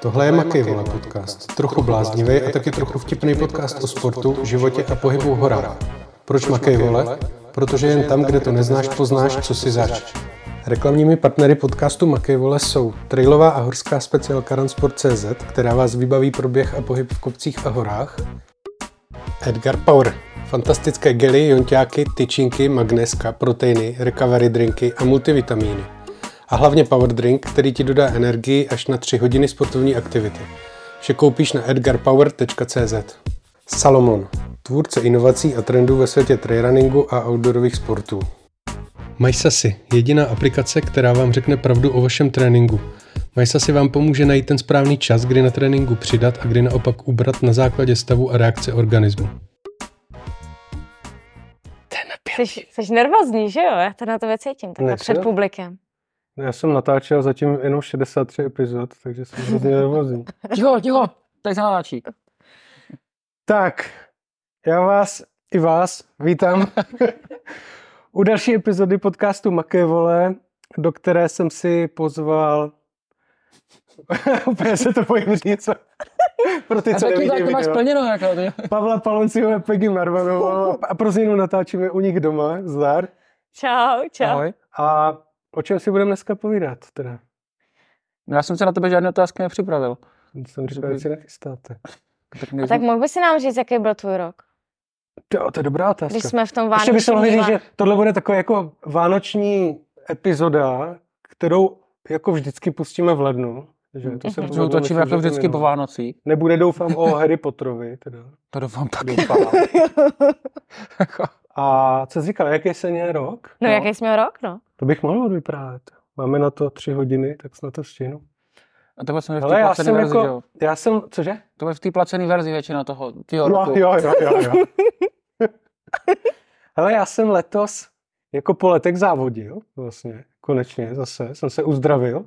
Tohle je Makej Vole podcast. Trochu bláznivý a taky trochu vtipný podcast o sportu, životě a pohybu v horách. Proč Makej Vole? Protože jen tam, kde to neznáš, poznáš, co si zač. Reklamními partnery podcastu Makej Vole jsou trailová a horská speciálka Runsport.cz, která vás vybaví pro běh a pohyb v kopcích a horách. Edgar Power. Fantastické gely, jonťáky, tyčinky, magneska, proteiny, recovery drinky a multivitamíny a hlavně power drink, který ti dodá energii až na 3 hodiny sportovní aktivity. Vše koupíš na edgarpower.cz. Salomon, tvůrce inovací a trendů ve světě trailrunningu a outdoorových sportů. MySasy, jediná aplikace, která vám řekne pravdu o vašem tréninku. MySasy vám pomůže najít ten správný čas, kdy na tréninku přidat a kdy naopak ubrat na základě stavu a reakce organismu. Jsi, jsi nervózní, že jo? Já to na to cítím, takhle Nechci. před publikem. Já jsem natáčel zatím jenom 63 epizod, takže jsem hrozně nervózní. Ticho, ticho, tady se natáčí. Tak, já vás i vás vítám u další epizody podcastu Maké vole, do které jsem si pozval Úplně se to bojím říct. Pro ty, A co taky nevidí tak to máš video. splněno. Jako, to- Pavla Palonciho a Peggy Marvanovou a pro změnu natáčíme u nich doma, zdar. Čau, čau. Ahoj. A o čem si budeme dneska povídat teda? No, Já jsem se na tebe žádné otázky nepřipravil. Jsem říkal, že si nechystáte. Tak, A tak mohl by si nám říct, jaký byl tvůj rok? To, to je dobrá otázka. Když jsme v tom Ještě bych se mohli říct, že tohle bude taková jako vánoční epizoda, kterou jako vždycky pustíme v lednu. Že to se Mhm. Protože utočíme jako vždycky po Vánocích. Nebude doufám o Harry Potterovi, teda. To doufám taky. Doufám. A co jsi říkal, jaký se měl rok? No, jaký jsi měl rok, no? To bych mohl vyprávět. Máme na to tři hodiny, tak snad to stihnu. A to jsme v té já placené jsem verzi, jako, jo? já jsem, cože? To bude v té placené verzi většina toho. Tyho Jo, roku. jo, jo, jo, jo. Hele, já jsem letos jako po letech závodil, vlastně, konečně zase, jsem se uzdravil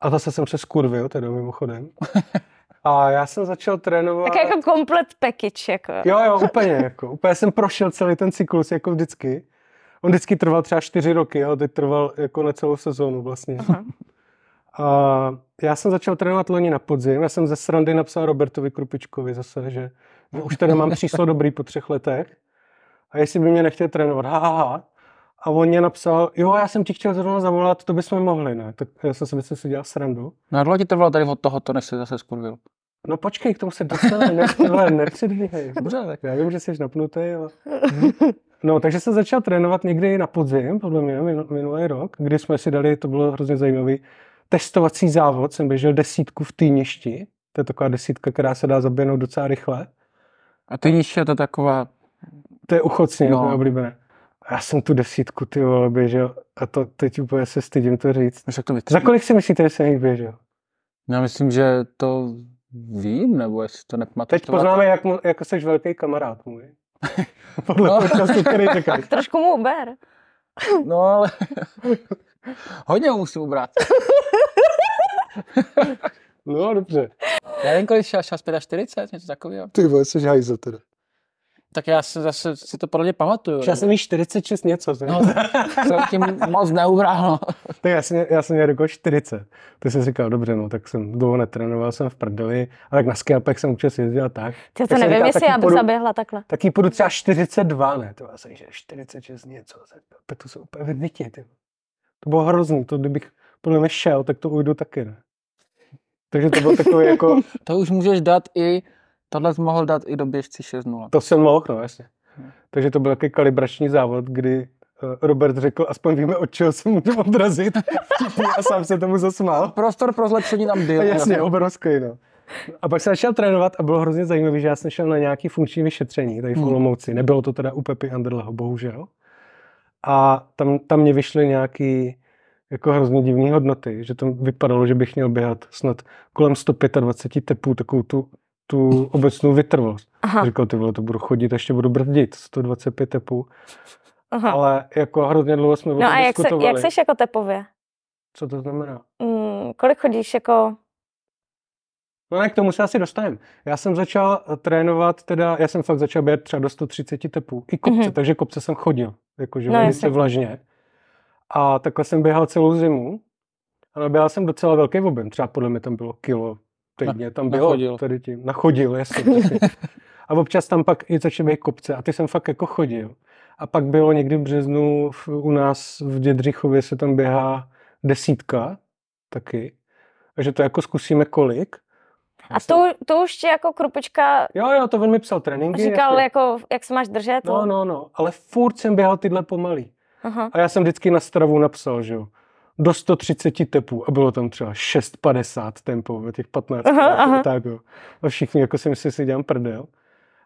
a zase jsem se skurvil, teda mimochodem. A já jsem začal trénovat... Tak jako komplet package, jako. Jo, jo, úplně, jako, úplně jsem prošel celý ten cyklus, jako vždycky. On vždycky trval třeba čtyři roky, ale teď trval jako na celou sezónu vlastně. Aha. A já jsem začal trénovat loni na podzim. Já jsem ze srandy napsal Robertovi Krupičkovi zase, že, že už teda mám číslo dobrý po třech letech. A jestli by mě nechtěl trénovat, ha, ha, ha. A on mě napsal, jo, já jsem ti chtěl zrovna zavolat, to bychom mohli, ne? Tak já jsem si myslím, že si dělal srandu. No a dlouho ti trvalo tady od tohoto, než se zase skurvil. No počkej, k tomu se dostaneme, ne, nepředbíhej. Dobře, tak. Já vím, že jsi napnutý, ale... No, takže jsem začal trénovat někdy na podzim, podle mě, minu- minulý rok, kdy jsme si dali, to bylo hrozně zajímavý, testovací závod, jsem běžel desítku v týništi, to je taková desítka, která se dá zaběhnout docela rychle. A ty níž je to taková... To je uchocně, No. no. to je oblíbené. A já jsem tu desítku, ty vole, běžel a to teď úplně se stydím to říct. Jak to Za kolik si myslíte, že jsem jich běžel? Já myslím, že to vím, nebo jestli to nepamatuješ. Teď poznáme, jak, mu, jako jsi velký kamarád můj. Podle No. podcastu, který čekáš. Trošku mu uber. No ale... Hodně ho musím ubrat. No, dobře. Já nevím, kolik šel, šel 45, něco takového. Ty vole, jsi hajzl teda. Tak já si zase si to podle mě pamatuju. Já jsem jí 46 něco, ne? No, jsem tím moc neubral. No. Tak já jsem, já jsem měl jako 40. Ty jsi říkal, dobře, no, tak jsem dlouho netrénoval, jsem v prdeli, ale tak na skiapech jsem občas jezdil a tak. Ty Tak to jsem nevím, říkal, jestli já bych zaběhla takhle. Taky půjdu třeba 42, ne? To já jsem, že 46 něco. tak To jsou úplně ty. To bylo hrozný, to kdybych podle mě šel, tak to ujdu taky, ne? Takže to bylo takové jako, To už můžeš dát i, tohle jsi mohl dát i do běžci 6.0. to jsem mohl, no jasně. Takže to byl takový kalibrační závod, kdy eh, Robert řekl, aspoň víme, od čeho se můžu odrazit. A sám se tomu zasmál. Prostor pro zlepšení tam byl. Jasně, obrovský, no. A pak jsem začal trénovat a bylo hrozně zajímavé, že já jsem šel na nějaký funkční vyšetření tady v Hmm. Olomouci. Nebylo to teda u Pepy Anderleho, bohužel. A tam, tam mě vyšly nějaký jako hrozně divné hodnoty, že to vypadalo, že bych měl běhat snad kolem 125 tepů, takovou tu, tu obecnou vytrvalost. Aha, Říkal, ty vole, to budu chodit, ještě budu brzdit, 125 tepů. aha. Ale jako hrozně dlouho jsme o No tom a jak, se, jak seš jako tepově? Co to znamená? Mm, kolik chodíš jako... No ne, k tomu se asi dostaneme. Já jsem začal trénovat, teda, já jsem fakt začal běhat třeba do 130 tepů. I kopce, Mhm. mm-hmm. takže kopce jsem chodil, jakože No, velice vlažně. A takhle jsem běhal celou zimu. A naběhal jsem docela velký objem, třeba podle mě tam bylo kilo týdně, tam bylo nachodil. tady tím, nachodil, jasně. a občas tam pak i začaly být kopce a ty jsem fakt jako chodil. A pak bylo někdy v březnu v, u nás v Dědřichově se tam běhá desítka taky. Takže to jako zkusíme kolik. A to, to už ti jako krupička Jo, jo, to on mi psal tréninky. říkal, jasně. jako, jak se máš držet. No, no, no, ale furt jsem běhal tyhle pomalý. Aha. A já jsem vždycky na stravu napsal, že jo, do 130 tepů a bylo tam třeba 6,50 tempo ve těch 15 Aha, aha. tak jo. A všichni jako si myslí, že si dělám prdel.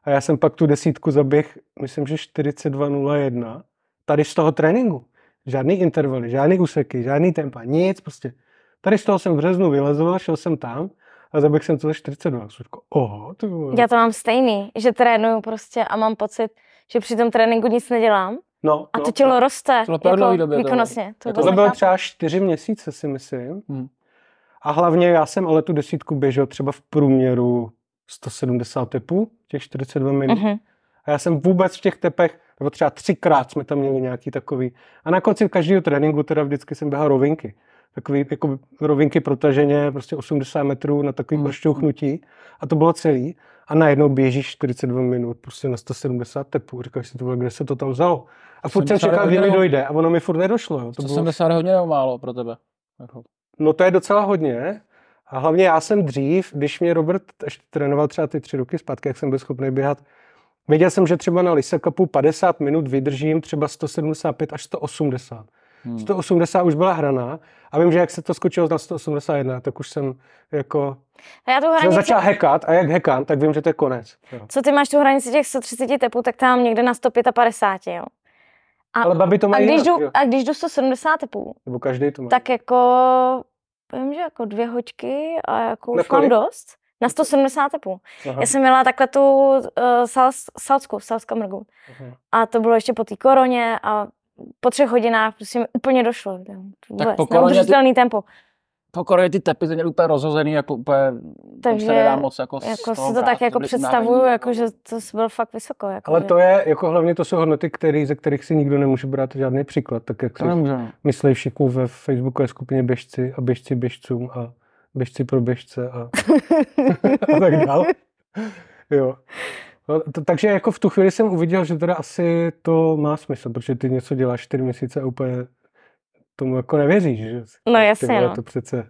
A já jsem pak tu desítku zaběh, myslím, že 42,01, tady z toho tréninku. Žádný intervaly, žádný úseky, žádný tempa, nic prostě. Tady z toho jsem v březnu vylezl, šel jsem tam a zaběh jsem to za 42. A jsem říkal, oho, to bylo. Já to mám stejný, že trénuju prostě a mám pocit, že při tom tréninku nic nedělám No, a no, to tělo roste To bylo dlouhý době to. výkonnostně. To Jako vůbec To bylo třeba čtyři měsíce, si myslím. Hmm. A hlavně já jsem ale tu desítku běžel třeba v průměru 170 tepů, těch 42 minut. Mhm. A já jsem vůbec v těch tepech, nebo třeba třikrát jsme tam měli nějaký takový. A na konci každého tréninku teda vždycky jsem běhal rovinky. Takový jako rovinky protaženě, prostě 80 metrů na takový hmm. prošťouchnutí. A to bylo celý. A najednou běžíš 42 minut prostě na 170 tepů. Říkáš si, to bylo, kde se to tam vzalo. A furt jsem 70 čekal, kdy mi dojde. A ono mi furt nedošlo. Jo. To bylo 170 hodně nebo málo pro tebe? Jako, No to je docela hodně. A hlavně já jsem dřív, když mě Robert ještě trénoval třeba ty tři roky zpátky, jak jsem byl schopný běhat, věděl jsem, že třeba na Lisa Cupu 50 minut vydržím třeba 175 až 180. hmm. 180 už byla hraná a vím, že jak se to skočilo na 181, tak už jsem jako A já tu jsem hranici, začal hekat a jak hekám, tak vím, že to je konec. Jo. co ty máš tu hranici těch 130 tepů, tak tam někde na 155, jo. A, Ale babi to a, mají když jinak, jdu, jo. a když jdu 170 tepů, Nebo každý to má. tak jako, vím, že jako dvě hoďky a jako už mám dost. Na 170 tepů. Aha, Já jsem měla takhle tu uh, sals, salsku, salska mrgu. aha. A to bylo ještě po té koroně a po třech hodinách prostě mi úplně došlo. Vůbec, po koroně ty- tempo. Po Koreji ty tepy to měly úplně rozhozený, jako úplně, Takže se moc jako, z Jako toho si to tak jako představuju, jako, že to byl fakt vysoko. Jako, Ale že- to je, jako hlavně to jsou hodnoty, který, ze kterých si nikdo nemůže brát žádný příklad, tak jak si myslí všichni ve Facebookové skupině běžci a běžci běžcům a běžci pro běžce a, a tak dál. Jo. No, to, takže jako v tu chvíli jsem uviděl, že teda asi to má smysl, protože ty něco děláš čtyři měsíce a úplně tomu jako nevěříš, že? No jasně, no. To přece,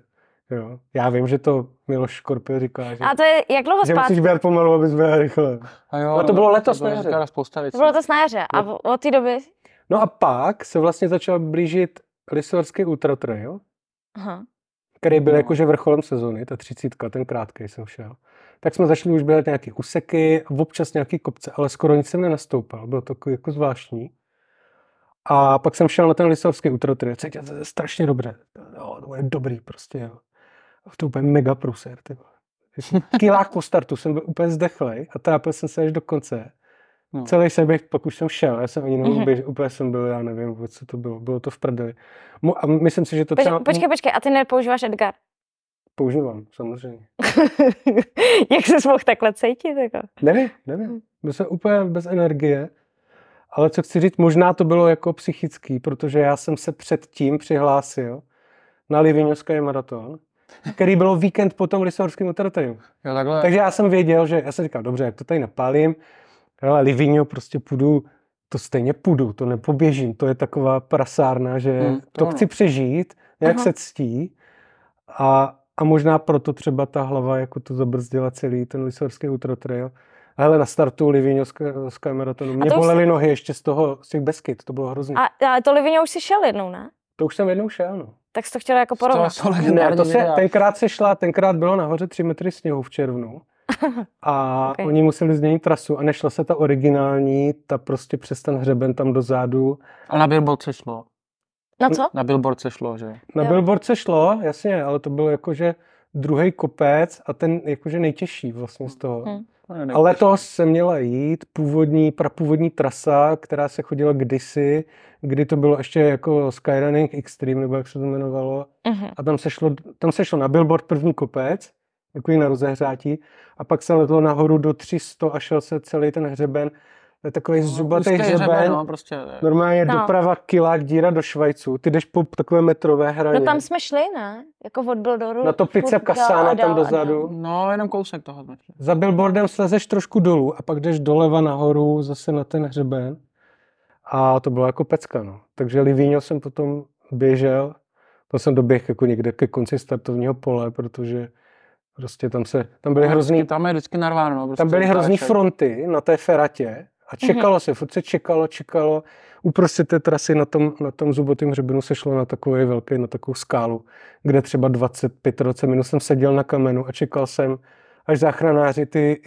jo. Já vím, že to Miloš Škorpil říká, že, A to je, jak dlouho že zpátky? musíš běhat pomalu, abys běhal rychle. A jo, Ale to bylo letos to na bylo jaře. To bylo to na jaře. A v- od té doby? No a pak se vlastně začal blížit Lisorský ultra trail, Aha. který byl No. jakože vrcholem sezony, ta třicítka, ten krátký jsem šel. Tak jsme začali už běhat nějaký úseky, občas nějaký kopce, ale skoro nic jsem nenastoupal, bylo to jako, zvláštní. A pak jsem šel na ten lisovský ultratrail, cítil se strašně dobře. Jo, to je dobrý prostě, jo. To úplně mega pruser, ty. Kilák po startu jsem byl úplně zdechlej a tápil jsem se až do konce. No. Celý jsem běh, pak už jsem šel, já jsem ani nemohl Mhm. běžet, úplně jsem byl, já nevím co to bylo, bylo to v prdeli. A myslím si, že to třeba Poč, počkej, počkej, a ty nepoužíváš Edgar? Používám, samozřejmě. jak se mohl takhle cítit? Jako? Nevím, nevím. Byl jsem úplně bez energie. Ale co chci říct, možná to bylo jako psychický, protože já jsem se předtím přihlásil na Liviňovský maraton, který bylo víkend po tom Lisorském takhle. Takže já jsem věděl, že já jsem říkal, dobře, jak to tady napálím, ale Livigno prostě půjdu, to stejně půjdu, to nepoběžím, to je taková prasárna, že Hmm, to, to chci přežít, nějak Aha. se ctí a, a možná proto třeba ta hlava jako to zabrzdila celý ten Lisorský ultratrail. A hele, na startu Livignovské maratonu mě to už bolely nohy ještě z toho, z těch Beskyt, to bylo hrozný. A... A, a to Livino už si šel jednou, ne? To už jsem jednou šel, no. Tak jsi to chtěla jako To porovnat. jsou Ne, legendární to se, tenkrát se šla, tenkrát bylo nahoře 3 metry sněhu v červnu. A Ok. okay. oni museli změnit trasu a nešla se ta originální, ta prostě přes ten hřeben tam dozadu. Ale na billboard se šlo. No co? Na billboard se šlo, že? Na Jo. billboard se šlo, jasně, ale to byl jakože druhý kopec a ten jakože nejtěžší vlastně z toho. Hm. A letos se měla jít původní, prapůvodní trasa, která se chodila kdysi, kdy to bylo ještě jako Skyrunning Extreme, nebo jak se to jmenovalo. Mhm. A tam se šlo, tam se šlo na billboard první kopec, takový na rozehřátí, a pak se letlo nahoru do 300 a šel se celý ten hřeben To je takový zubatý Úzký hřeben, no, prostě. normálně No. doprava kilák díra do Švajců. Ty jdeš po takové metrové hraně. No tam jsme šli, ne? Jako od Bildoru. Na to pice furt dál Kassána a tam dozadu. No, jenom kousek toho. Za billboardem slezeš trošku dolů a pak jdeš doleva nahoru zase na ten hřeben. A to bylo jako pecka, no. Takže Livíňo jsem potom běžel. To jsem doběh jako někde ke konci startovního pole, protože prostě tam se, tam byly No, hrozný, Tam je vždycky narváno. No, prostě tam byly hrozný fronty na té feratě a čekalo se, furt se čekalo, čekalo. Uprostřed té trasy na tom, na tom zubotém hřebenu se šlo na takový velký, na takovou skálu, kde třeba 25-20 minut jsem seděl na kamenu a čekal jsem, až záchranáři ty,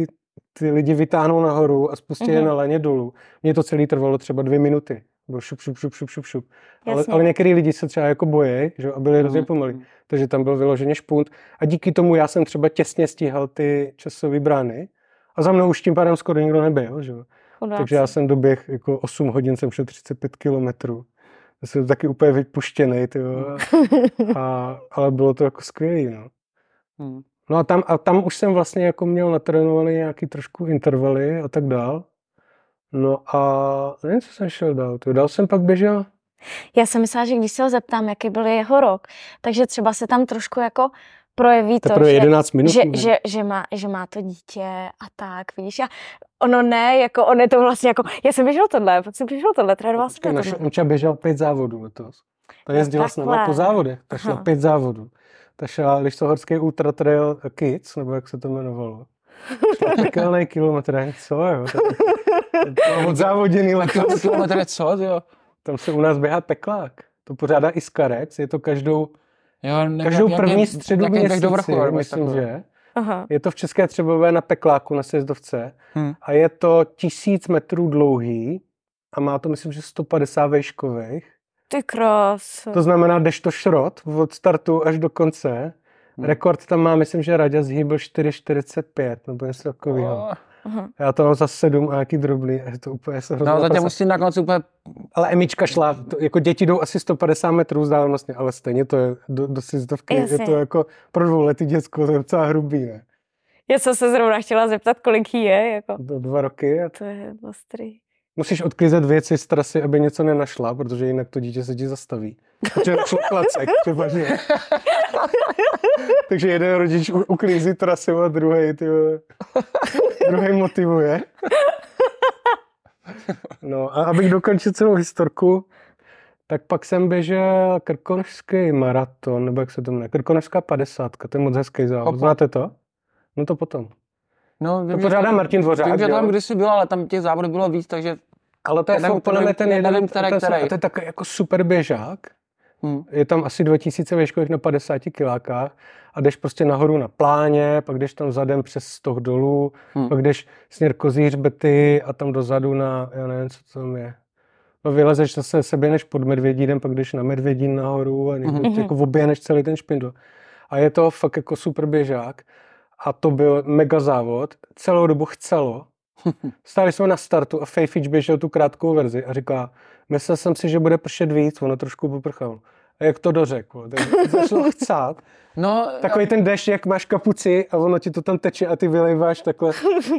ty lidi vytáhnou nahoru a spustí je Mhm. na laně dolů. Mně to celé trvalo třeba dvě minuty. Bylo šup, šup, šup, šup, šup, šup. Ale, ale některý lidi se třeba jako bojí, že? a byli hrozně Mhm. pomalí. Takže tam byl vyloženě špunt. A díky tomu já jsem třeba těsně stíhal ty časové brány. A za mnou už tím pádem skoro nikdo nebyl. Že? Chudáci. Takže já jsem doběh jako 8 hodin, jsem šel 35 kilometrů. Já jsem taky úplně vypuštěný, jo. a, ale bylo to jako skvělý, no. Hm. No a tam, a tam už jsem vlastně jako měl natrénovaný nějaký trošku intervaly a tak dál. No a nevím, co jsem šel dál. Ty, dál jsem pak běžel. Já jsem myslela, že když se ho zeptám, jaký byl jeho rok, takže třeba se tam trošku jako projeví to, že, 11 minut. že, že, že, má, že má to dítě a tak, víš. A ono ne, jako on je to vlastně jako, já jsem běžel tohle, pak jsem běžel tohle, trénoval jsem naše tohle. Omča běžela pět závodů letos. Ta Jo, jezdila s náma po závodech. Ta šla Aha. pět závodů. Ta šla Lištohorský Ultra Trail Kids, nebo jak se to jmenovalo. Šla kilometr, co jo. Bylo Odzávoděný letos. Kilometr je co, jo? Tam se u nás běhá peklák. To pořádá i Skarec, je to každou, Jo, ne, každou jak- první jak- středu jak- jak měsíci, do vrchu, myslím, takhle. že. Aha. Je to v České Třebové na Pekláku na sjezdovce Hm. a je to tisíc metrů dlouhý a má to, myslím, že 150 vejškových. Ty krás. To znamená, jdeš to šrot od startu až do konce. Hmm. Rekord tam má, myslím, že Raďa zhýbil 4,45 nebo něco takového. Oh. Aha. Já to mám za 7 a nějaký drobný a je to úplně se No, zatím musím na konci úplně... Ale Emička šla, to, jako děti jdou asi 150 metrů vzdálenostně, ale stejně to je do, do sjezdovky. Je to jako pro dvouletý děcko, to je docela hrubý, ne? Já jsem se zrovna chtěla zeptat, kolik jí je, jako. Do dva roky a To je ostrý. Musíš odklízet věci z trasy, aby něco nenašla, protože jinak to dítě se ti zastaví. Protože našlo klacek, třeba, že? Takže jeden rodič uklízí trasu a druhý, ty druhý motivuje. No a abych dokončil celou historku, tak pak jsem běžel Krkonošský maraton, nebo jak se to jmenuje, Krkonošská 50, to je moc hezký závod. Znáte to? No to potom. No, vím, To pořádá tam- Martin Dvořák, Vím, že tam kdysi byl, ale tam těch závodů bylo víc, takže... Ale to je fakt podle mě nevím, ten jeden, nevím, který, ten, který. to je takový jako super běžák. Hm. Je tam asi 2000 výškových na 50 kilákách a jdeš prostě nahoru na pláně, pak jdeš tam zadem přes stoh dolů, Hm. pak jdeš směr kozí hřbety a tam dozadu na, já nevím, co to tam je. No vylezeš zase, se běhneš pod Medvědínem, pak jdeš na Medvědín nahoru a někde Mhm. jako oběhneš celý ten špindl. A je to fakt jako super běžák. A to byl mega závod. Celou dobu chcelo. Stáli jsme na startu a Fejfič běžel tu krátkou verzi a říká, myslel jsem si, že bude pršet víc, ono trošku poprchalo. A jak to dořekl, tak začalo chcát. No, Takový ten dešť, jak máš kapuci a ono ti to tam teče a ty vylejváš takhle,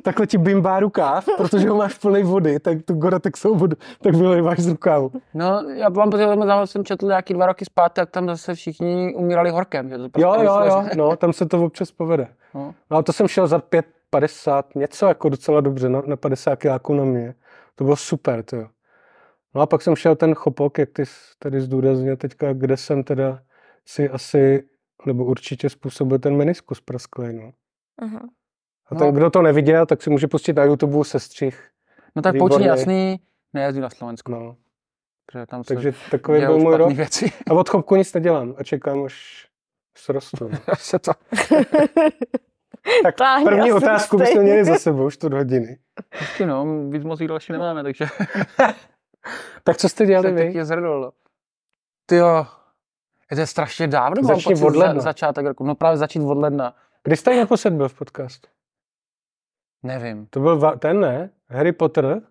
takhle ti bimbá rukáv, protože ho máš plný vody, tak tu Goratexovou vodu, tak vylejváš z rukávu. no, já mám pocit, že jsem četl nějaký dva roky zpátky, tak tam zase všichni umírali horkem. Že to prostě Jo, jo, jo, no, tam se to občas povede. No. No ale to jsem šel za 5,50, něco jako docela dobře, na, na 50 kiláků na mě. To bylo super, to jo. No a pak jsem šel ten chopok, jak ty jsi tady zdůraznil teďka, kde jsem teda si asi, nebo určitě způsobil ten meniskus prasklej, no. Aha. A No. ten, kdo to neviděl, tak si může pustit na YouTube sestřih. No tak poučení jasný, nejezdí na Slovensku, No. protože tam Takže takový byl můj rok. věci. A od chopku nic nedělám a čekám, až srostu. no. Až se to... Tak Táhni první otázku bychom stejně. měli za sebou, čtvrt hodiny. Prostě no, víc moc další nemáme, takže Tak co jste dělali vy? je zrdol. Ty jo, je to strašně dávno, mám Začni pocit, od ledna. za, začátek roku. No právě začít od ledna. Kdy jste naposled byl v podcastu? Nevím. To byl va- ten, ne? Harry Potter?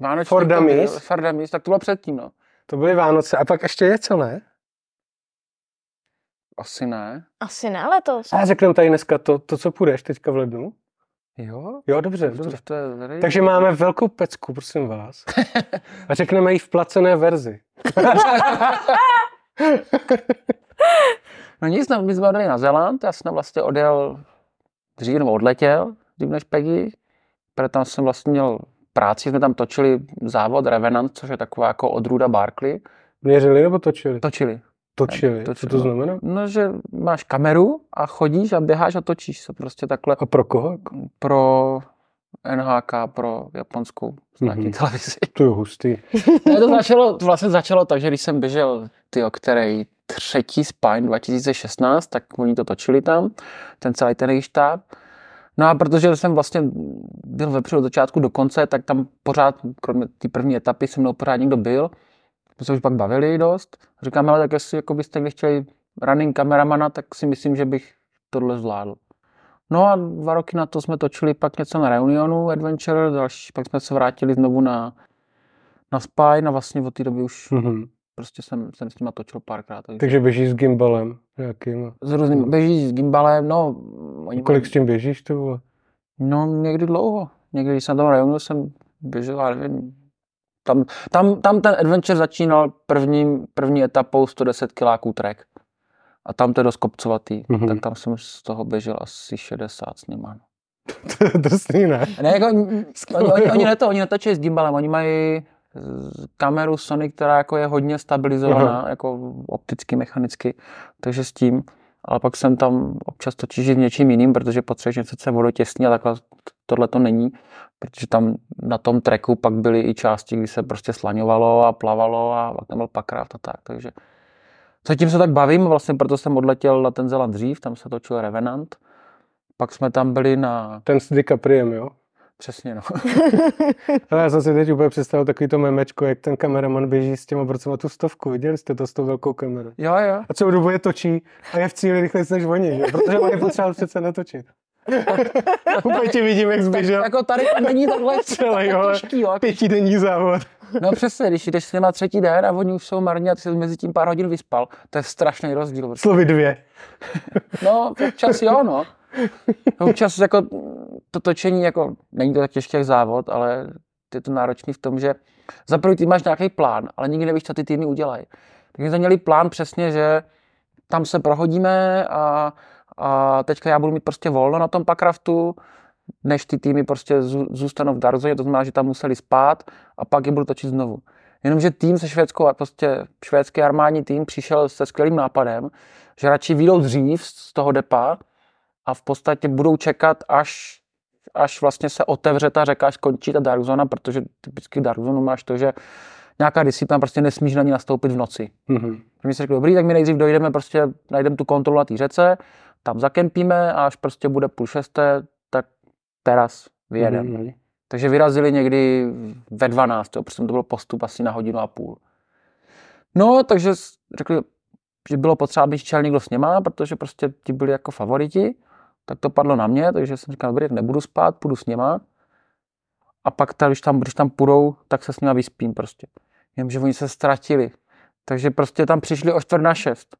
Vánoční For Dummies? For Dummies, tak to bylo předtím, no. To byly Vánoce. A pak ještě něco, ne? Asi ne. Asi ne letos. A řekneme tady dneska to, to, co půjdeš teďka v lednu. Jo? Jo, dobře, To, dobře. to je. Takže máme velkou pecku, prosím vás. A řekneme ji v placené verzi. No nic, no, my jsme odjeli na Zéland, já jsem vlastně odjel dřív, nebo odletěl dřív než Peggy, protože tam jsem vlastně měl práci, jsme tam točili závod Revenant, což je taková jako odrůda Barkley. Měřili nebo točili? Točili. Točili. Co točili, to no. znamená? No, že máš kameru a chodíš a běháš a točíš se prostě takhle A pro koho? pro NHK, pro japonskou státní Mhm. televizi. To je hustý. Ne, to, začalo, to vlastně začalo tak, že když jsem běžel, ty který třetí Spine 2016, tak oni to točili tam, ten celý ten štáb. No a protože jsem vlastně byl vepředu od začátku do konce, tak tam pořád, kromě té první etapy, se mnou pořád někdo byl. My se už pak bavili dost. Říkám, ale tak jestli jako byste někdy chtěli running kameramana, tak si myslím, že bych tohle zvládl. No a dva roky na to jsme točili pak něco na Reunionu Adventure, další, pak jsme se vrátili znovu na, na Spine a vlastně od té doby už Mhm. prostě jsem, jsem s nima točil párkrát. Takže Takže běžíš s gimbalem nějakým. s různým, běží s gimbalem, no, oni Kolik s tím běžíš, vole? No, někdy dlouho. Někdy, když jsem na tom Reunionu, jsem běžel, já nevím, tam, tam, tam ten adventure začínal prvním, první etapou 110 kiláků trek. A tam to je dost kopcovatý. Mhm. Tak tam jsem z toho běžel asi 60 s nima. no. To je drsný, ne? Ne, jako, oni, oni, oni, neto, oni netočí s gimbalem, oni mají kameru Sony, která jako je hodně stabilizovaná, jako opticky, mechanicky, takže s tím. Ale pak jsem tam občas točíš s něčím jiným, protože potřebuješ něco, co je vodotěsný a takhle tohle to není, protože tam na tom treku pak byly i části, kdy se prostě slaňovalo a plavalo a pak tam byl pakraft a tak, takže se tím se tak bavím, vlastně proto jsem odletěl na ten Zeland dřív, tam se točil Revenant, pak jsme tam byli na, Ten s DiCapriem, jo? Přesně no, Ale já jsem si teď úplně představil takový to memečko, jak ten kameraman běží s těma brcema tu stovku. Viděli jste to s tou velkou kamerou? jo jo, A celou dobu je točí a je v cíli rychleji než oni, že? protože oni potřebovali přece natočit. úplně tě vidím, jak zběžel jako tady to není takhle celý, jo, těžký, jo. pětidenní závod. No přesně, když jdeš s nima třetí den a oni už jsou marně a ty se mezi tím pár hodin vyspal, to je strašný rozdíl. Prostě. Slovy dvě. No, občas jo, no. Občas jako to točení, jako není to tak těžký jak závod, ale je to náročný v tom, že za prvý ty máš nějaký plán, ale nikdy nevíš, co ty týmy udělají. Tak jsme měli plán přesně, že tam se prohodíme a, a teďka já budu mít prostě volno na tom pakraftu, než ty týmy prostě zů- zůstanou v Darzone, to znamená, že tam museli spát a pak je budu točit znovu. Jenomže tým se švédskou, prostě švédský armádní tým přišel se skvělým nápadem, že radši výjdou dřív z toho depa a v podstatě budou čekat, až, až vlastně se otevře ta řeka, až skončí ta dark zona, protože typicky dark zonu máš to, že nějaká disciplína prostě nesmíš na ní nastoupit v noci. Mhm. Tak my si řekli, dobrý, tak my nejdřív dojdeme, prostě najdeme tu kontrolu na té řece, tam zakempíme a až prostě bude půl šesté, tak teraz vyjedeme. Mhm. Takže vyrazili někdy ve 12, jo, protože to byl postup asi na hodinu a půl. No, takže řekli, že bylo potřeba, aby šel někdo s něma, protože prostě ti byli jako favoriti, tak to padlo na mě, takže jsem říkal, dobrý, nebudu spát, půjdu s něma. A pak, ta, když, tam, když tam půjdou, tak se s nima vyspím prostě. Jenomže oni se ztratili. Takže prostě tam přišli o čtvrt na šest.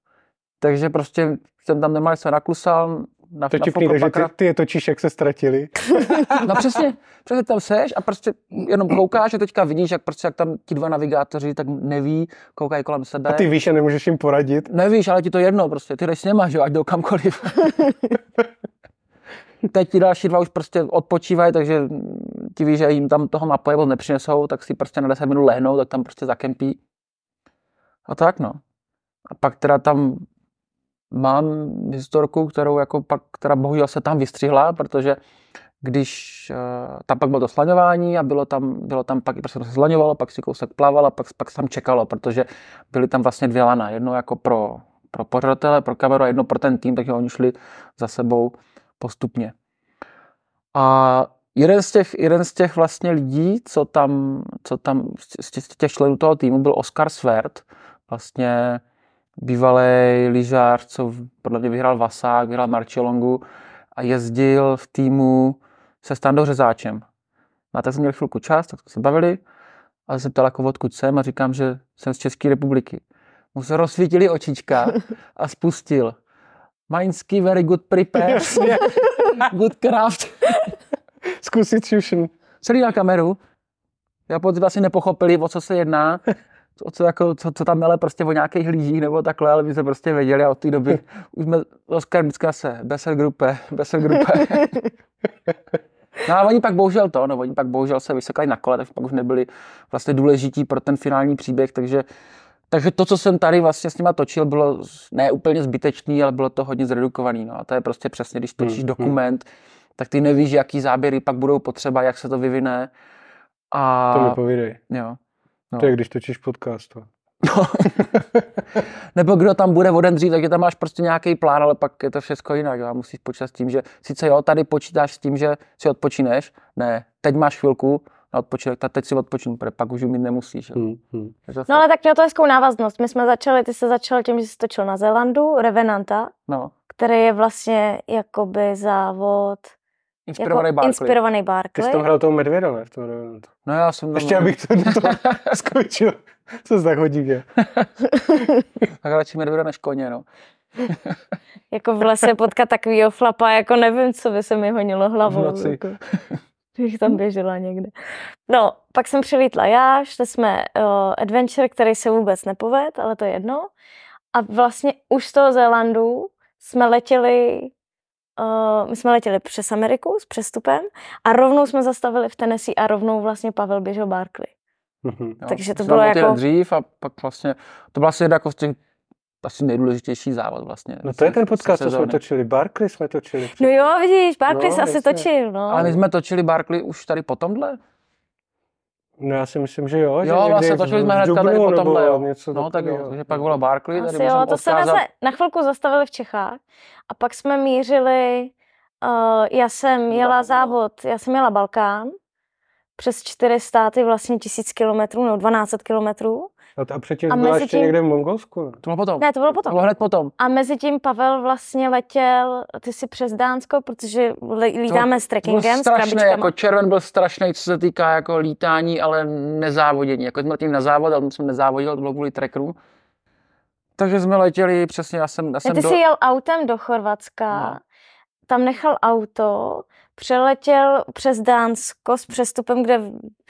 Takže prostě jsem tam nemal se naklusal, na, To je vtipný, nafoukl takže ty, ty je točíš, jak se ztratili. No přesně, přesně tam seš a prostě jenom koukáš a teďka vidíš, jak, prostě, jak tam ti dva navigátoři tak neví, koukají kolem sebe. A ty víš a nemůžeš jim poradit. Nevíš, ale ti to jedno prostě, ty jdeš s něma, že jo, ať jdou kamkoliv. Teď ti další dva už prostě odpočívají, takže ti víš, že jim tam toho napoje moc nepřinesou, tak si prostě na 10 minut lehnou, tak tam prostě zakempí. A tak no. A pak teda tam mám historku, kterou jako pak, která bohužel se tam vystřihla, protože když uh, tam pak bylo to slaňování a bylo tam, bylo tam pak, prostě se slaňovalo, pak si kousek plaval a pak, pak se tam čekalo, protože byly tam vlastně dvě lana, jedno jako pro, pro pořadatele, pro kameru a jedno pro ten tým, takže oni šli za sebou postupně. A jeden z těch, jeden z těch vlastně lidí, co tam, co tam z těch, členů toho týmu byl Oscar Svert, vlastně bývalý lyžář, co podle mě vyhrál Vasák, vyhrál Marčelongu a jezdil v týmu se Standou Řezáčem. A tak jsme měli chvilku čas, tak jsme se bavili a se ptal, jako odkud jsem a říkám, že jsem z České republiky. Mu se rozsvítili očička a spustil. Mainsky very good prepared, good craft. zkusit fusion. celý na kameru. Japonci vlastně nepochopili, o co se jedná, co, co, jako, co, co tam mele prostě o nějakých lížích nebo takhle, ale my jsme prostě věděli a od té doby už jsme s Oskarem vždycky se Besel Gruppe, Besel Gruppe. No a oni pak bohužel to, no oni pak bohužel se vysekali na kole, tak pak už nebyli vlastně důležití pro ten finální příběh, takže takže to, co jsem tady vlastně s nima točil, bylo ne úplně zbytečný, ale bylo to hodně zredukovaný. No. A to je prostě přesně, když točíš Hmm, dokument, tak ty nevíš, jaký záběry pak budou potřeba, jak se to vyvine. A To mi povídej. jo. No. To je, když točíš podcast. To. No. Nebo kdo tam bude o den dřív, tak tam máš prostě nějaký plán, ale pak je to všechno jinak. A musíš počítat s tím, že sice jo, tady počítáš s tím, že si odpočineš, ne, teď máš chvilku na odpočinek, tak teď si odpočinu, protože pak už mít nemusíš. Hmm, hmm. Takže No ale tak mělo to hezkou návaznost. My jsme začali, ty se začal tím, že jsi točil na Zélandu, Revenanta, no. který je vlastně jakoby závod, Inspirovaný jako Barkley. inspirovaný Ty jsi Barkley. tam hrál toho medvěda, ne? V tom. No já jsem tam, Ještě abych to do toho skočil. Co se tak hodí, že? tak radši medvěda než koně, no. Jako v lese potkat takovýho flapa, jako nevím, co by se mi honilo hlavou. V noci. Jako, bych tam běžela někde. No, pak jsem přilítla já, šli jsme uh, adventure, který se vůbec nepoved, ale to je jedno. A vlastně už z toho Zélandu jsme letěli Uh, my jsme letěli přes Ameriku s přestupem a rovnou jsme zastavili v Tennessee a rovnou vlastně Pavel běžel Barkley. Mhm. Jo. Takže to bylo jako- dřív a pak vlastně, to byla asi jedna jako z těch asi nejdůležitější závod vlastně. No to je ten podcast, co jsme točili. Barkley jsme točili. No jo, vidíš, Barkley No, se asi jasně. točil, no. Ale my jsme točili Barkley už tady po tomhle? No já si myslím, že jo. že Jo, někdy vlastně točili jsme hnedka tady po nebo tomhle, jo. něco No tak jo, takže pak bylo Barkley, tady Asi jo, můžeme to se na, odkázat. na chvilku zastavili v Čechách a pak jsme mířili, uh, já jsem jela závod, já jsem jela Balkán, přes čtyři státy, vlastně tisíc kilometrů, nebo 12 kilometrů. A, to- a předtím A byla mezi ještě tím- někde v Mongolsku. ne? To bylo potom. Ne, to bylo To potom. bylo hned potom. A mezi tím Pavel vlastně letěl, ty si přes Dánsko, protože lítáme s To byl trekkingem, s strašný, krabičkama. jako červen byl strašný, co se týká jako lítání, ale nezávodění. Jako jsme letěli na závod, ale jsem nezávodil, to bylo kvůli trackerům. Takže jsme letěli přesně, já jsem, já Ne, jsem ty do... jsi jel autem do Chorvatska, No. tam nechal auto, přeletěl přes Dánsko s přestupem, kde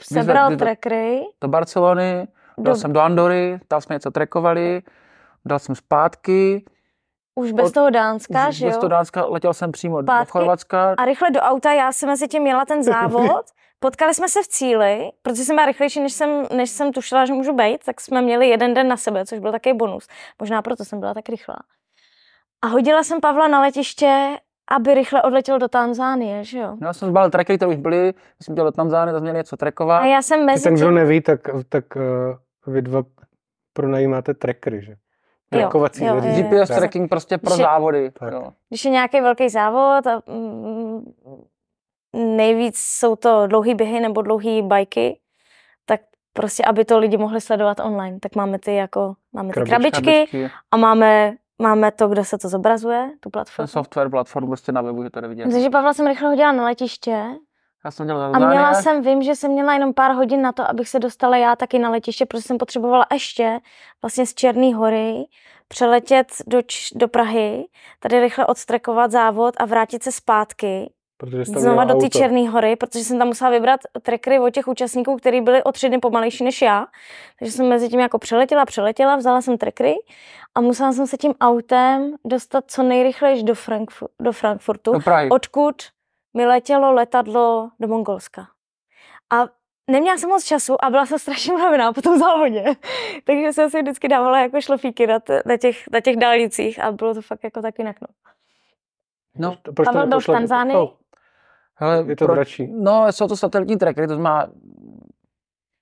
sebral trackery. do Barcelony, dal Do, jsem do Andory, tam jsme něco trekovali, dal jsem zpátky, už bez od- toho Dánska, už že bez jo? toho Dánska letěl jsem přímo do Zpátky. Chorvatska. A rychle do auta, já jsem mezi tím měla ten závod. Potkali jsme se v cíli, protože jsem byla rychlejší, než jsem, než jsem tušila, že můžu být, tak jsme měli jeden den na sebe, což byl takový bonus. Možná proto jsem byla tak rychlá. A hodila jsem Pavla na letiště, aby rychle odletěl do Tanzánie, že jo? No, já jsem zbal trackery, které už byly, jsem dělal do Tanzány, tam měli něco trekovat. A já jsem mezi ten, kdo neví, tak, tak uh, vy dva pronajímáte trackery, že? Trackovací jo, jo. GPS Tak. tracking prostě pro Že- závody. Tak. Jo. Když je nějaký velký závod a mm, nejvíc jsou to dlouhý běhy nebo dlouhý bajky, tak prostě, aby to lidi mohli sledovat online, tak máme ty jako, máme ty krabičky Krabičky. a máme, máme to, kde se to zobrazuje, tu Ten platformu. software platform prostě na webu, že to jde vidět. Takže Pavla jsem rychle hodila na letiště Já jsem dělal a měla jsem, vím, že jsem měla jenom pár hodin na to, abych se dostala já taky na letiště, protože jsem potřebovala ještě vlastně z Černé hory přeletět do, do Prahy, tady rychle odstrekovat závod a vrátit se zpátky Protože jsi tam znova do té. Černé hory, protože jsem tam musela vybrat trackery od těch účastníků, kteří byli o tři dny pomalejší než já. Takže jsem mezi tím jako přeletěla, přeletěla, vzala jsem trackery a musela jsem se tím autem dostat co nejrychleji do, Frankfu- do Frankfurtu, Do odkud mi letělo letadlo do Mongolska. A neměla jsem moc času a byla jsem strašně unavená po tom závodě. Takže jsem si vždycky dávala jako šlofíky na, t- na, těch, na těch dálnicích a bylo to fakt jako tak jinak. No. No, To- Proč to Pavel byl v Tanzánii? No, hele, je to dračí. No, jsou to satelitní trackery, to znamená,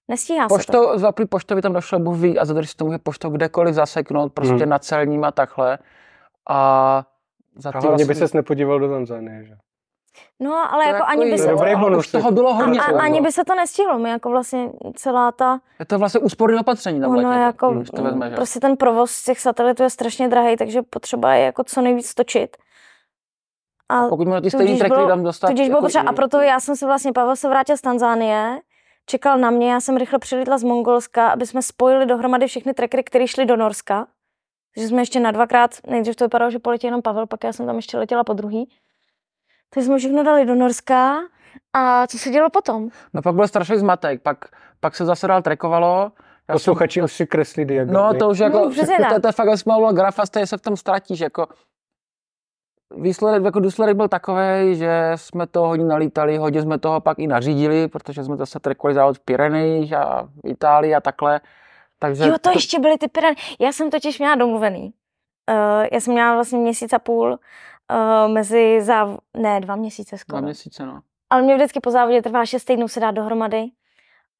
Nestíhá se to. pošto, za první poštovi tam došlo Bůh ví, a za druhé si to může poštou kdekoliv zaseknout, prostě Hmm. na celním a takhle. A za A hlavně by vlastně- ses nepodíval do Tanzánie, že? No, ale to jako ani by To se dobrý bonus, Už toho bylo hodně. A, ani no. by se to nestihlo, my jako vlastně celá ta, Je to vlastně úsporný opatření tam letět, jako, když to vezmeš. jo. prostě ten provoz těch satelitů je strašně drahý, takže potřeba je jako co nejvíc točit. A Pokud mu na ty stejný bylo- tam dostat. tudíž bylo jako potřeba, a proto já jsem se vlastně, Pavel se vrátil z Tanzánie, čekal na mě, já jsem rychle přilítla z Mongolska, aby jsme spojili dohromady všechny trackery, které šly do Norska. Takže jsme ještě na dvakrát, nejdřív to vypadalo, že poletí jenom Pavel, pak já jsem tam ještě letěla po druhý. Takže jsme všechno dali do Norska A co se dělo potom? No pak byl strašný zmatek, pak, pak se zase dál trekovalo. Já jsem- Posluchači už si kreslí diagramy. No to už jako, No, to, to, to je fakt smálo grafa, se v tom ztratíš, jako výsledek, jako důsledek byl takový, že jsme to hodně nalítali, hodně jsme toho pak i nařídili, protože jsme zase trekovali závod v Pyrenejích a v Itálii a takhle. Takže Jo, to ještě byly ty pirany. Já jsem totiž měla domluvený. Uh, já jsem měla vlastně měsíc a půl uh, mezi záv... Ne, dva měsíce dva skoro. měsíce, no. Ale mě vždycky po závodě trvá šest týdnů se dát dohromady.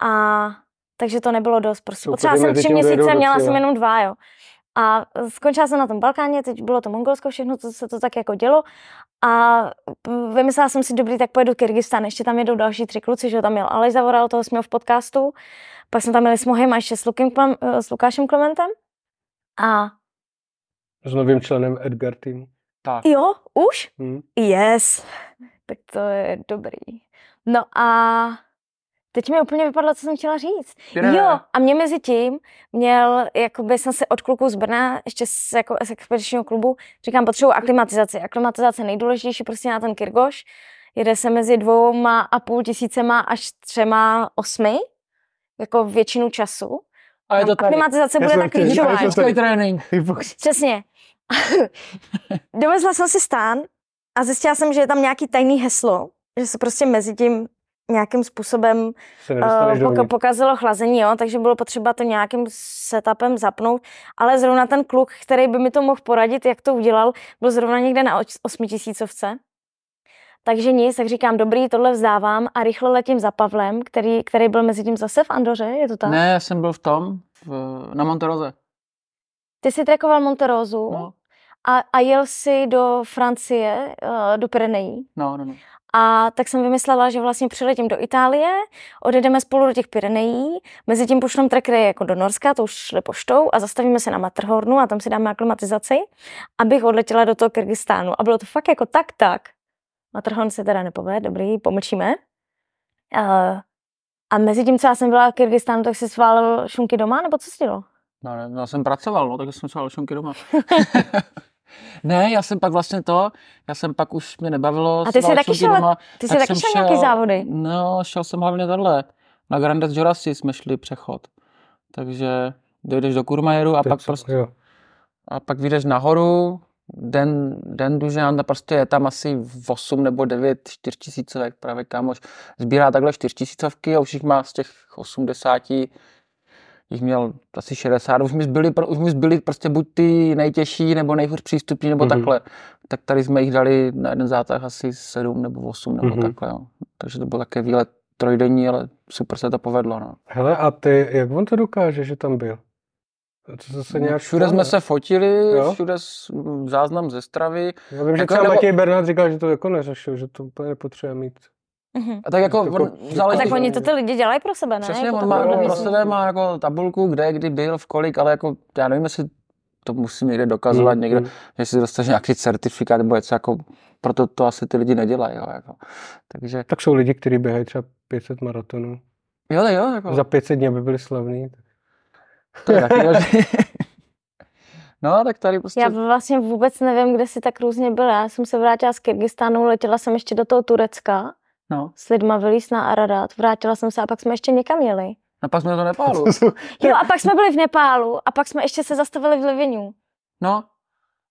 A takže to nebylo dost. Prostě potřeba jsem tři měsíce, měla jsem jenom dva, jo. A skončila jsem na tom Balkáně, teď bylo to Mongolsko, všechno to se to tak jako dělo. A vymyslela jsem si, dobrý, tak pojedu Kyrgyzstan, ještě tam jedou další tři kluci, že jo, tam měl Aleš Zavoral, toho jsme v podcastu. Pak jsme tam měli s Mohem a ještě s, Klem- eh, s Lukášem Klementem. A S novým členem Edgar týmu. Tak. jo, už? Hm. Yes. Tak to je dobrý. No a teď mi úplně vypadlo, co jsem chtěla říct. Pyreneje. Jo, a mě mezi tím měl, jakoby jsem se od kluků z Brna, ještě z, jako, z expedičního klubu, říkám, potřebuji aklimatizaci. Aklimatizace je nejdůležitější prostě na ten Kyrgoš. Jede se mezi dvouma a půl tisícema až třema osmi, jako většinu času. A je to tady. Aklimatizace Já bude tak klíčová. trénink. Přesně. Dovezla jsem si stán a zjistila jsem, že je tam nějaký tajný heslo, že se prostě mezi tím nějakým způsobem uh, poka- dovnitř. pokazilo chlazení, jo, takže bylo potřeba to nějakým setupem zapnout, ale zrovna ten kluk, který by mi to mohl poradit, jak to udělal, byl zrovna někde na osmitisícovce. Takže nic, tak říkám, dobrý, tohle vzdávám a rychle letím za Pavlem, který, který byl mezi tím zase v Andoře, je to tak? Ne, já jsem byl v tom, v, na Monteroze. Ty jsi trekoval Monterozu No, a, a jel si do Francie, uh, do Pyrenejí. no, no. no. A tak jsem vymyslela, že vlastně přiletím do Itálie, odjedeme spolu do těch Pyrenejí, mezi tím pošlem trackery jako do Norska, to už šli poštou a zastavíme se na Matterhornu a tam si dáme aklimatizaci, abych odletěla do toho Kyrgyzstánu. A bylo to fakt jako tak, tak. Matterhorn se teda nepovede, dobrý, pomlčíme. Uh, a mezi tím, co já jsem byla v Kyrgyzstánu, tak si sválil šunky doma, nebo co jsi dělal? No, ne, já jsem pracoval, no, tak jsem se šunky doma. ne, já jsem pak vlastně to, já jsem pak už mě nebavilo. A ty jsi taky šel- doma, Ty jsi tak taky šel nějaký závody. No, šel jsem hlavně tohle. Na Grandes Jurasi jsme šli přechod. Takže dojdeš do Kurmajeru a je pak prostě Jo. a pak vyjdeš nahoru, den, den Dužan, prostě je tam asi 8 nebo 9 čtyřtisícovek, právě kámoš sbírá takhle čtyřtisícovky a už jich má z těch 80 jich měl asi 60, už mi zbyly, už mi zbyly prostě buď ty nejtěžší, nebo nejhůř přístupní, nebo Mhm. takhle. Tak tady jsme jich dali na jeden zátah asi 7 nebo 8 nebo Mhm. takhle. Jo. Takže to byl také výlet trojdenní, ale super se to povedlo. No. Hele, a ty, jak on to dokáže, že tam byl? To zase nějak No, Všude jsme se fotili, Jo? všude záznam ze stravy. Já vím, že Jako třeba nebo- Matěj Bernard říkal, že to jako neřešil, že to úplně nepotřebuje mít. Mhm. A tak jako, Jako- on záleží, Tak oni to ty lidi dělají pro sebe, ne? Přesně, Jako on to má pro si- sebe má jako tabulku, kde, kdy byl, v kolik, ale jako já nevím, jestli to musím někde dokazovat, Mm, někde, mm. jestli dostaneš nějaký certifikát nebo něco, jako, proto to asi ty lidi nedělají, jo, jako. Takže, Tak jsou lidi, kteří běhají třeba 500 maratonů. jo, jo, jako, Za 500 dní by byli slavní. to je taky možný. No, tak tady prostě, Já vlastně vůbec nevím, kde jsi tak různě byla. Já jsem se vrátila z Kyrgyzstánu, letěla jsem ještě do toho Turecka no, s lidma vylíz na Ararat, vrátila jsem se a pak jsme ještě někam jeli. no pak jsme to Nepálu. Jo, a pak jsme byli v Nepálu a pak jsme ještě se zastavili v Livinu. No,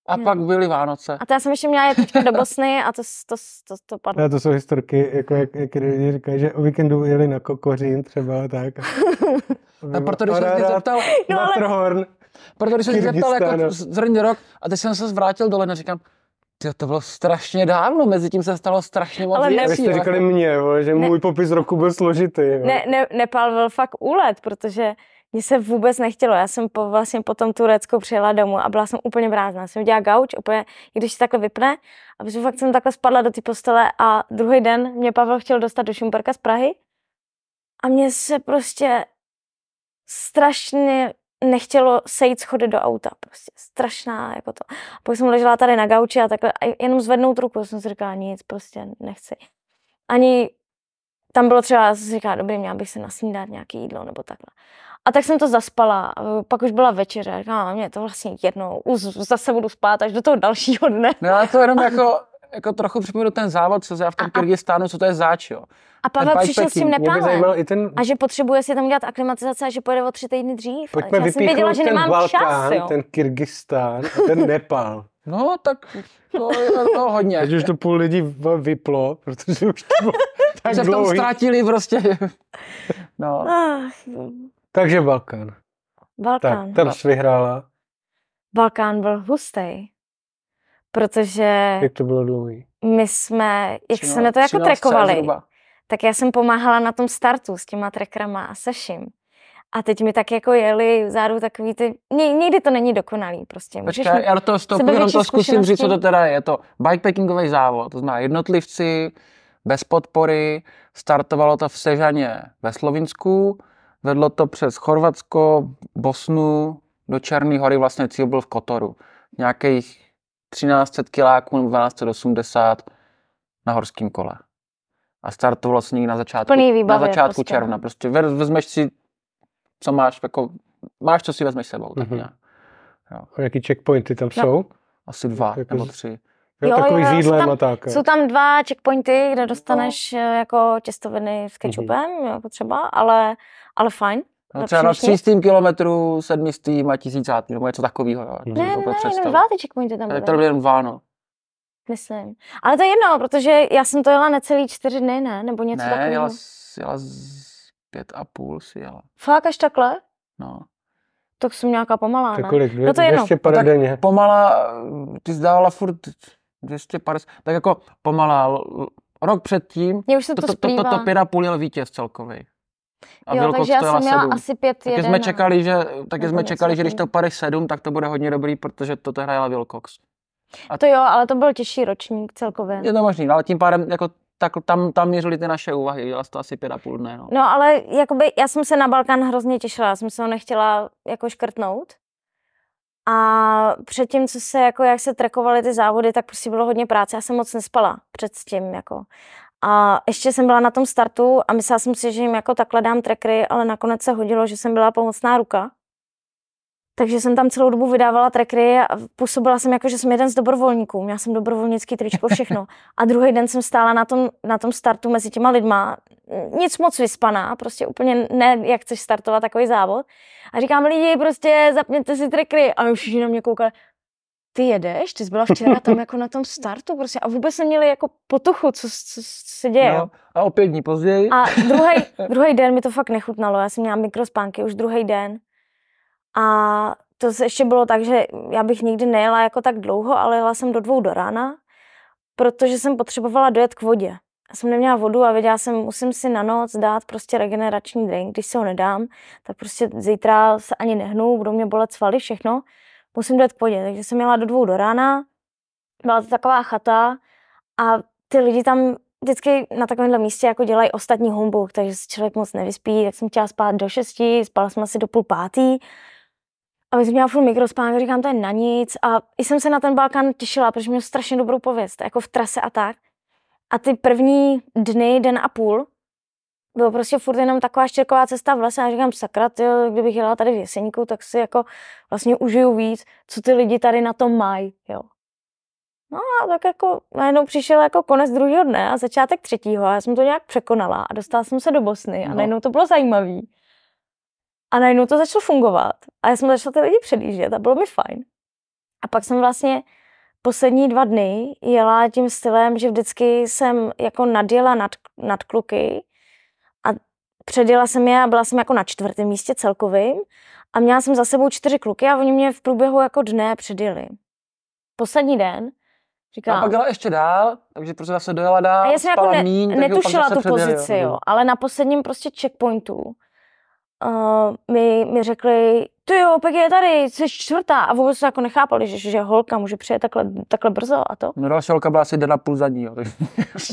a Jo. pak byly Vánoce. A to já jsem ještě měla jet teďka do Bosny a to, to, to, to padlo. Ne, to jsou historky, jako jak, jak lidi říkají, že o víkendu jeli na Kokořín třeba tak. A proto, když jsem se tě zeptal, No ale- Matterhorn. proto, když jsem se tě zeptal jako zrný rok, a teď jsem se zvrátil dole a říkám, tyjo, to bylo strašně dávno, mezi tím se stalo strašně moc Ale věcí. jste jo, říkali mě, že Ne. můj popis roku byl složitý. jo. Ne, ne, Nepál byl fakt úlet, protože mně se vůbec nechtělo. Já jsem po, vlastně po tom Turecku přijela domů a byla jsem úplně prázdná. Jsem udělala gauč, úplně, i když se takhle vypne, a protože fakt jsem takhle spadla do té postele a druhý den mě Pavel chtěl dostat do Šumperka z Prahy a mně se prostě strašně nechtělo sejít schody do auta. Prostě strašná jako to. Pak jsem ležela tady na gauči a takhle a jenom zvednout ruku jsem si říkala nic, prostě nechci. Ani tam bylo třeba, jsem si říkala, dobrý, měla bych se nasnídat nějaký jídlo nebo takhle. A tak jsem to zaspala, a pak už byla večeře, říkala, mě to vlastně jedno, už zase budu spát až do toho dalšího dne. No to jenom jako, jako trochu připomenu ten závod, co já v tom A- Kyrgyzstánu, co to je zač, jo. A Pavel Ten přišel s tím Nepálem. i ten... A že potřebuje si tam udělat aklimatizace a že pojede o tři týdny dřív. Pojďme já jsem věděla, že ten nemám Balkán, čas, jo. ten Kyrgyzstán a ten Nepal. No, tak to je to hodně. Teď už to půl lidí v- vyplo, protože už to bylo tak se v tom ztratili prostě. No, Ach. Takže Balkán. Balkán. Tak, tam jsi vyhrála. Balkán byl hustý. Protože Jak to bylo dlouhý? my jsme, jak třináct- jsme to jako 13 trekovali, tak já jsem pomáhala na tom startu s těma trekrama a se vším. A teď mi tak jako jeli vzadu takový ty, Ně, někdy to není dokonalý prostě. Můžeš Počkej, já do toho vstoupím, sebevětší jenom to zkusím říct, co to teda je. Je to bikepackingový závod, to znamená jednotlivci, bez podpory, startovalo to v Sežaně ve Slovinsku, vedlo to přes Chorvatsko, Bosnu, do Černé hory, vlastně cíl byl v Kotoru. Nějakých 1300 kiláků nebo 1280 na horském kole. A startovalo se někdy na začátku, Plný na výbavě začátku prostě, června. no. Prostě ve- vezmeš si, co máš, jako, máš, co si vezmeš sebou. Tak Mhm. nějak. A jaký checkpointy tam No. jsou? Asi dva Jako nebo tři. Jo, Jo, takový jo, s jsou jídlem tam- a tak. jo. Jsou tam dva checkpointy, kde dostaneš eh, jako těstoviny s kečupem, Mhm. jako třeba, ale, ale fajn. No, třeba na než nic. 300 kilometrů, 700 a tisícátý, nebo něco takového. Jo, to Ne, si ne, ne, jenom dva ty checkpointy tam byly, To byly jenom dva, no. myslím. Ale to je jedno, protože já jsem to jela necelý čtyři dny, ne? Nebo něco Ne, takového. jela, s- jela z pět a půl si jela. Fakt až takhle? No. Tak jsem nějaká pomalá, Tak ne? kolik? Dvě, No to je jedno. 200 tak denně. Pomala, ty zdávala furt 250, tak jako pomalá. Rok předtím, Mně už se to, to, to, to, to pět a půl jel vítěz celkový. A jo, takže já jsem měla sedm. asi pět Taky jeden. jsme čekali, že, taky jsme čekali, že když to pade sedm, tak to bude hodně dobrý, protože to tehdy jela Wilcox. To jo, ale to byl těžší ročník celkově. Je to možný, ale tím pádem jako tak tam, tam měřili ty naše úvahy, dělala to asi pět a půl dne, no. No ale jakoby já jsem se na Balkán hrozně těšila, já jsem se ho nechtěla jako škrtnout. A předtím, co se, jako jak se trekovaly ty závody, tak prostě bylo hodně práce. Já jsem moc nespala před tím, jako. A ještě jsem byla na tom startu a myslela jsem si, že jim jako takhle dám trekry, ale nakonec se hodilo, že jsem byla pomocná ruka. Takže jsem tam celou dobu vydávala trekry a působila jsem jako, že jsem jeden z dobrovolníků. Měla jsem dobrovolnický tričko, všechno. A druhý den jsem stála na tom, na tom startu mezi těma lidma, nic moc vyspaná, prostě úplně ne, jak chceš startovat takový závod. A říkám, lidi, prostě zapněte si trekry. A už na mě koukali, ty jedeš, ty jsi byla včera tam jako na tom startu prostě a vůbec neměli jako potuchu, co, co, co se děje. no. A o pět dní později, A druhý, druhý den mi to fakt nechutnalo. Já jsem měla mikrospánky už druhý den. A to se ještě bylo tak, že já bych nikdy nejela jako tak dlouho, ale jela jsem do dvou do rána, protože jsem potřebovala dojet k vodě. Já jsem neměla vodu a věděla jsem, musím si na noc dát prostě regenerační drink. Když se ho nedám, tak prostě zítra se ani nehnu, budou mě bolet svaly, všechno. Musím dojet k vodě. Takže jsem jela do dvou do rána, byla to taková chata a ty lidi tam vždycky na takovémhle místě jako dělají ostatní humbuk, takže se člověk moc nevyspí, tak jsem chtěla spát do šesti, spala jsem asi do půl pátý. A jsem měla furt mikrospánek, říkám, to je na nic. A i jsem se na ten Balkán těšila, protože měl strašně dobrou pověst, jako v trase a tak. A ty první dny, den a půl, bylo prostě furt jenom taková štěrková cesta v lese a říkám, sakra, tyjo, kdybych jela tady v Jeseníku, tak si jako vlastně užiju víc, co ty lidi tady na tom mají, jo. No a tak jako najednou přišel jako konec druhého dne a začátek třetího a já jsem to nějak překonala a dostala jsem se do Bosny a No. najednou to bylo zajímavý. A najednou to začalo fungovat a já jsem začala ty lidi předjíždět a bylo mi fajn. A pak jsem vlastně poslední dva dny jela tím stylem, že vždycky jsem jako nadjela nad, nad kluky předjela jsem je a byla jsem jako na čtvrtém místě celkovým a měla jsem za sebou čtyři kluky a oni mě v průběhu jako dne předjeli. Poslední den a říkám, pak jela ještě dál, takže prostě zase dojela dál, a já jsem jako ne, míň, netušila tu pozici, jo. jo, ale na posledním prostě checkpointu uh, mi, mi řekli, ty jo, Peggy je tady, jsi čtvrtá a vůbec to jako nechápali, že, že holka může přijet takhle, takle brzo a to. No další holka byla asi den a půl za ní, jo.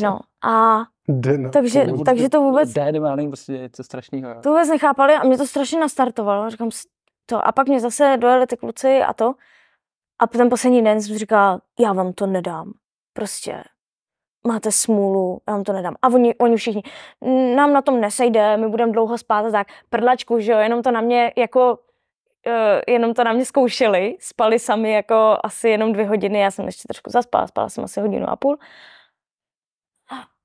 No a Den a takže, půl. takže to vůbec, Den, já nevím, prostě něco strašného, jo. to vůbec nechápali a mě to strašně nastartovalo. Říkám to. A pak mě zase dojeli ty kluci a to. A ten poslední den jsem říkala, já vám to nedám. Prostě máte smůlu, já vám to nedám. A oni, oni všichni, nám na tom nesejde, my budeme dlouho spát a tak. Prdlačku, že jo, jenom to na mě jako uh, jenom to na mě zkoušeli, spali sami jako asi jenom dvě hodiny, já jsem ještě trošku zaspala, spala jsem asi hodinu a půl.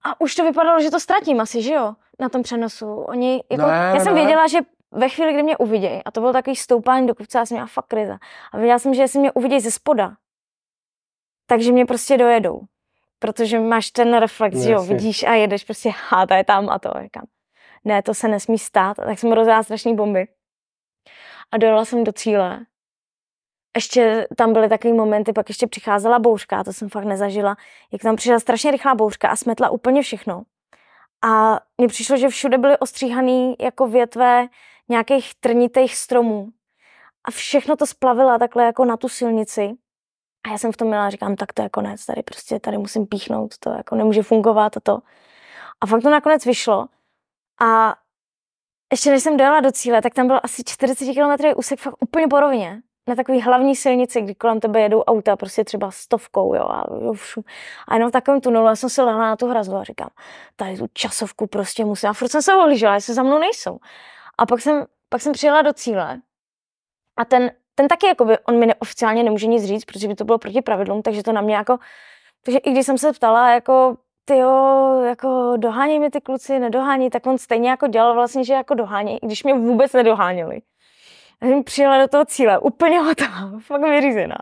A, už to vypadalo, že to ztratím asi, že jo, na tom přenosu. Oni, jako, Ne, já jsem ne. věděla, že ve chvíli, kdy mě uvidějí, a to bylo takový stoupání do kopce, já jsem měla fakt krize. A věděla jsem, že jestli mě uvidějí ze spoda, takže mě prostě dojedou. Protože máš ten reflex, že jo, vidíš a jedeš prostě, a ta je tam a to, říkám. Ne, to se nesmí stát. A tak jsem rozjela strašný bomby. A dojela jsem do cíle. Ještě tam byly takové momenty, pak ještě přicházela bouřka, to jsem fakt nezažila, jak tam přišla strašně rychlá bouřka a smetla úplně všechno. A mně přišlo, že všude byly ostříhané jako větve nějakých trnitých stromů. A všechno to splavila takhle jako na tu silnici. A já jsem v tom měla, říkám, tak to je konec, tady prostě, tady musím píchnout, to jako nemůže fungovat a to. A fakt to nakonec vyšlo. A ještě než jsem dojela do cíle, tak tam byl asi 40 km úsek fakt úplně po rovně. Na takový hlavní silnici, kdy kolem tebe jedou auta prostě třeba stovkou, jo, a, jo, a jenom v takovém tunelu, já jsem si lehla na tu hrazdu a říkám, tady tu časovku prostě musím, a furt jsem se ohlížela, jestli za mnou nejsou. A pak jsem, pak jsem přijela do cíle a ten, ten taky, jakoby, on mi neoficiálně nemůže nic říct, protože by to bylo proti pravidlům, takže to na mě jako, takže i když jsem se ptala, jako, ty jo, jako dohání mi ty kluci, nedohání, tak on stejně jako dělal vlastně, že jako dohání, i když mě vůbec nedoháněli. Já jsem přijela do toho cíle, úplně hotová, fakt vyřízená.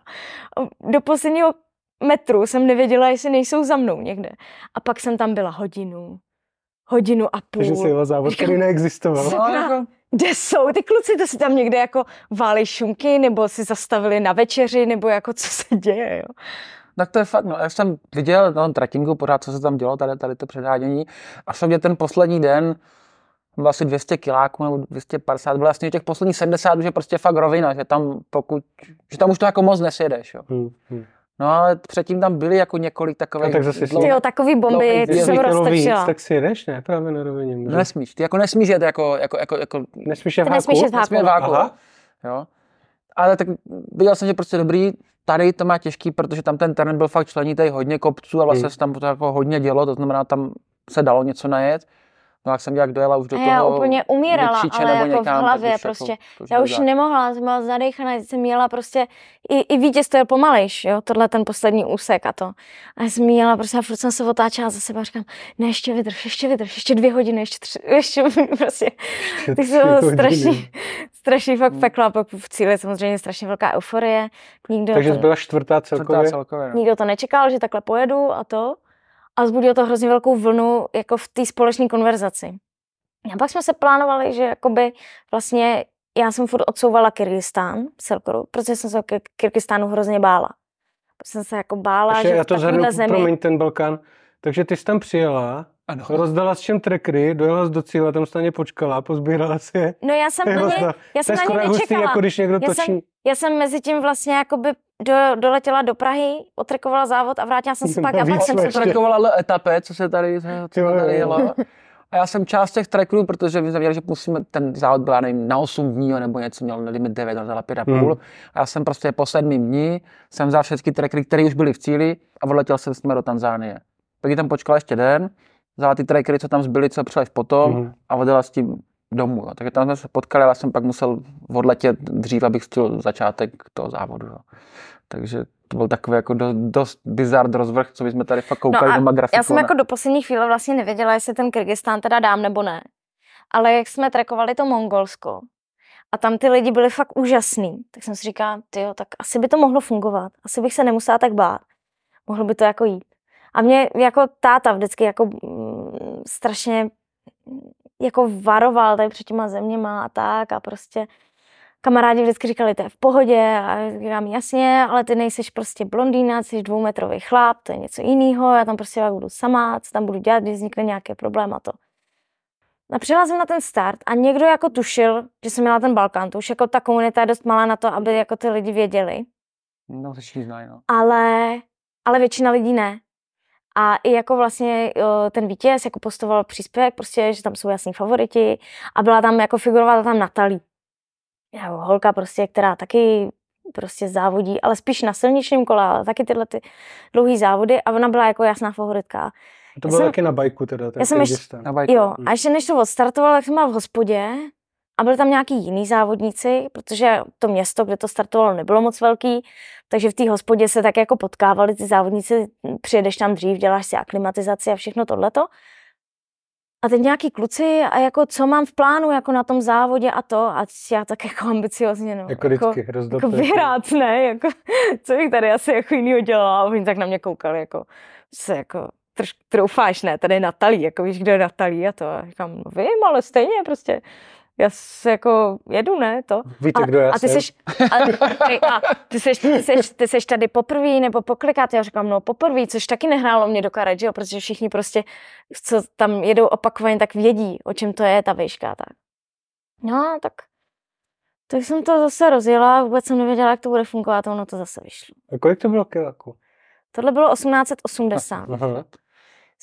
A Do posledního metru jsem nevěděla, jestli nejsou za mnou někde. A pak jsem tam byla hodinu, hodinu a půl. Takže jsi jela závod, který neexistoval. No, jako, kde jsou ty kluci, to si tam někde jako válej šunky, nebo si zastavili na večeři, nebo jako co se děje, jo. Tak to je fakt, no. Já jsem viděl na tom trekkingu pořád, co se tam dělo, tady, tady to předhádění. A jsem mě ten poslední den, byl asi 200 kiláků nebo 250, bylo vlastně těch posledních 70 už je prostě fakt rovina, že tam pokud, že tam už to jako moc nesjedeš, jo. Hmm, hmm. No ale předtím tam byly jako několik takových... A tak zase Ty jo, takový bomby, ty jsem víc, roztočila. tak si jedeš, ne? Právě na rovině. může. Nesmíš, ty jako nesmíš jet jako, jako, jako, jako Nesmíš je v háku? nesmíš jet v háku. nesmíš váku, Aha. jo. Ale tak viděl jsem, že prostě dobrý, tady to má těžký, protože tam ten terén byl fakt členitý, hodně kopců a vlastně Hmm. se tam to jako hodně dělo, to znamená, tam se dalo něco najet. No jak jsem jak dojela už do A toho já úplně umírala, ale nebo jako v někam, tak hlavě už prostě. Jako, to už Já už nedá. nemohla, jsem byla zadechaná, jsem jela prostě, i, i vítěz to jel pomalejš, jo, tohle ten poslední úsek a to. A já jsem jela prostě a furt jsem se otáčela za sebe a říkám, ne, ještě vydrž, ještě vydrž, ještě dvě hodiny, ještě tři, ještě prostě. Tak bylo hodiny. strašný, strašný fakt peklo a pak v cíli samozřejmě strašně velká euforie. Nikdo, Takže to, byla čtvrtá Čtvrtá celkově? celkově, no. nikdo to nečekal, že takhle pojedu a to. A zbudilo to hrozně velkou vlnu jako v té společné konverzaci. A pak jsme se plánovali, že jakoby vlastně já jsem furt odsouvala Kyrgyzstán, Selkoru, protože jsem se o Kyr- Kyrgyzstánu hrozně bála. Protože jsem se jako bála, Ještě že já to zhrnu, takovéhle zemi... promiň ten Balkán. Takže ty jsi tam přijela, Ano. rozdala s čem trackery, dojela jsi do cíle, tam ně počkala, pozbírala si je. No já jsem na ně, já To jsem je na skoro ně hustý, nečekala. jako když někdo Já točí. jsem- Já jsem mezi tím vlastně jakoby do, doletěla do Prahy, otrekovala závod a vrátila jsem se pak a pak jsem se L etape, co se tady, co Jo, tady jelo. A já jsem část těch trackerů, protože my jsme věděli, že musíme, ten závod byl, já nevím, na 8 dní nebo něco, měl limit 9, rozdělala 5 a půl. Hmm. A já jsem prostě po sedmým dní jsem vzal všechny trackery, které už byly v cíli a odletěl jsem s nimi do Tanzánie. Pak jsem počkal ještě den, vzala ty trackery, co tam zbyly, co přišly potom Mhm. a odjela s tím domů. Jo. Takže tam jsme se potkali, já jsem pak musel odletět dřív, abych stihl začátek toho závodu. Jo. Takže to byl takový jako dost, dost bizard rozvrh, co jsme tady fakt koukali No doma grafiku. Já jsem jako do poslední chvíle vlastně nevěděla, jestli ten Kyrgyzstán teda dám nebo ne. Ale jak jsme trekovali to Mongolsko a tam ty lidi byli fakt úžasný, tak jsem si říkala, jo, tak asi by to mohlo fungovat. Asi bych se nemusela tak bát. Mohlo by to jako jít. A mě jako táta vždycky jako mm, strašně jako varoval tady před těma zeměma a tak a prostě kamarádi vždycky říkali, to je v pohodě a já říkám, jasně, ale ty nejseš prostě blondýna, jsi dvoumetrový chlap, to je něco jiného, já tam prostě pak budu sama, co tam budu dělat, když vznikne nějaký problém a to. A přijela jsem na ten start a někdo jako tušil, že jsem měla ten Balkán, to už jako ta komunita je dost malá na to, aby jako ty lidi věděli, No, to všichni znají, no. ale, ale většina lidí ne. A i jako vlastně ten vítěz jako postoval příspěvek, prostě, že tam jsou jasní favoriti a byla tam jako figurovala tam Natalí. Jako holka prostě, která taky prostě závodí, ale spíš na silničním kole, ale taky tyhle ty dlouhý závody a ona byla jako jasná favoritka. To Já bylo jsem- taky na bajku teda, ten já jsem ještě-. Na bajku. Jo, a ještě než to odstartoval, tak jsem byla v hospodě a byli tam nějaký jiný závodníci, protože to město, kde to startovalo, nebylo moc velký, takže v té hospodě se tak jako potkávali ty závodníci, přijedeš tam dřív, děláš si aklimatizaci a všechno tohleto. A teď nějaký kluci a jako co mám v plánu jako na tom závodě a to a já tak jako ambiciozně, no. Jako jako, jako vyhrát, ne, jako, co bych tady asi jako jinýho dělala a oni tak na mě koukali, jako, se jako, troš, troufáš, ne, tady je Natalí, jako víš, kdo je Natalí a to, a říkám, no vím, ale stejně prostě, já se jako jedu, ne, to. Víte, a, kdo já a ty jsem? Seš, a, a ty, seš, ty, seš, ty seš tady poprvý nebo pokolikat? Já říkám, no poprvý, což taky nehrálo mě do karet, že jo, protože všichni prostě, co tam jedou opakovaně, tak vědí, o čem to je ta výška. Tak. No, tak tak jsem to zase rozjela, vůbec jsem nevěděla, jak to bude fungovat, a ono to zase vyšlo. A kolik to bylo kiláků? Tohle bylo 1880. Aha. A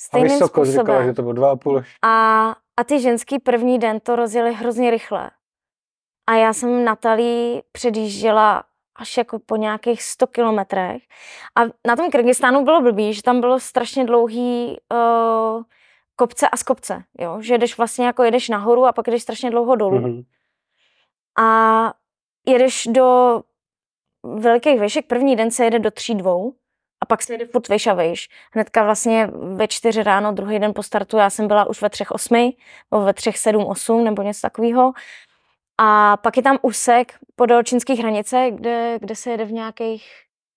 Stejným vysokost říkala, způsobem. že to bylo dva a půl. až- A, a ty ženský první den to rozjeli hrozně rychle. A já jsem Natalí předjížděla až jako po nějakých 100 kilometrech. A na tom Kyrgyzstánu bylo blbý, že tam bylo strašně dlouhý uh, kopce a skopce. Jo? Že jdeš vlastně jako jedeš nahoru a pak jdeš strašně dlouho dolů. Mhm. A jedeš do velikých výšek. První den se jede do tří dvou a pak se jede furt vejš a vejš. Hnedka vlastně ve čtyři ráno, druhý den po startu, já jsem byla už ve třech osmi, nebo ve třech sedm osm, nebo něco takového. A pak je tam úsek podél čínských hranice, kde, kde se jede v nějakých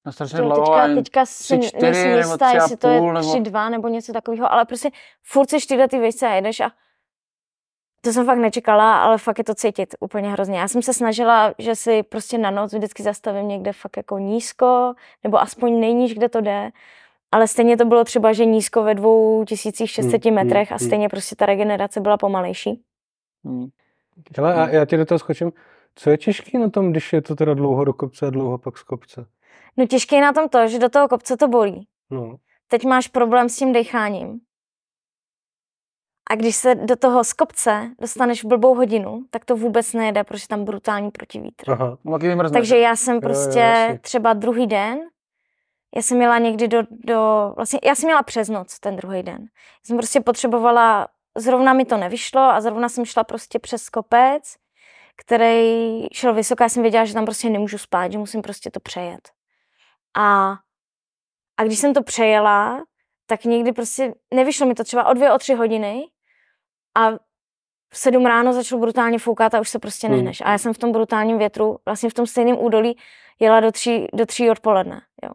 No strašně dlouho, teďka, teďka si nejsem jistá, jestli to je půl, nebo- tři, dva nebo něco takového, ale prostě furt seš tyhle ty věci a jedeš a to jsem fakt nečekala, ale fakt je to cítit úplně hrozně. Já jsem se snažila, že si prostě na noc vždycky zastavím někde fakt jako nízko, nebo aspoň nejníž, kde to jde, ale stejně to bylo třeba, že nízko ve 2600 Hmm, metrech a hmm, hmm. stejně prostě ta regenerace byla pomalejší. Hmm. Hele, a já ti do toho skočím. Co je těžký na tom, když je to teda dlouho do kopce a dlouho pak z kopce? No těžké je na tom to, že do toho kopce to bolí. No. teď máš problém s tím decháním. A když se do toho z kopce dostaneš v blbou hodinu, tak to vůbec nejde, protože tam brutální protivítr. Aha. No, taky. Takže já jsem jo, prostě jasně. třeba druhý den, já jsem měla někdy do, do, vlastně já jsem měla přes noc ten druhý den. Já jsem prostě potřebovala, zrovna mi to nevyšlo a zrovna jsem šla prostě přes kopec, který šel vysoko, já jsem věděla, že tam prostě nemůžu spát, že musím prostě to přejet. A, a když jsem to přejela, tak někdy prostě nevyšlo mi to třeba o dvě, o tři hodiny a v sedm ráno začalo brutálně foukat a už se prostě Hmm. nehneš. A já jsem v tom brutálním větru, vlastně v tom stejném údolí, jela do tří, do tří odpoledne. Jo.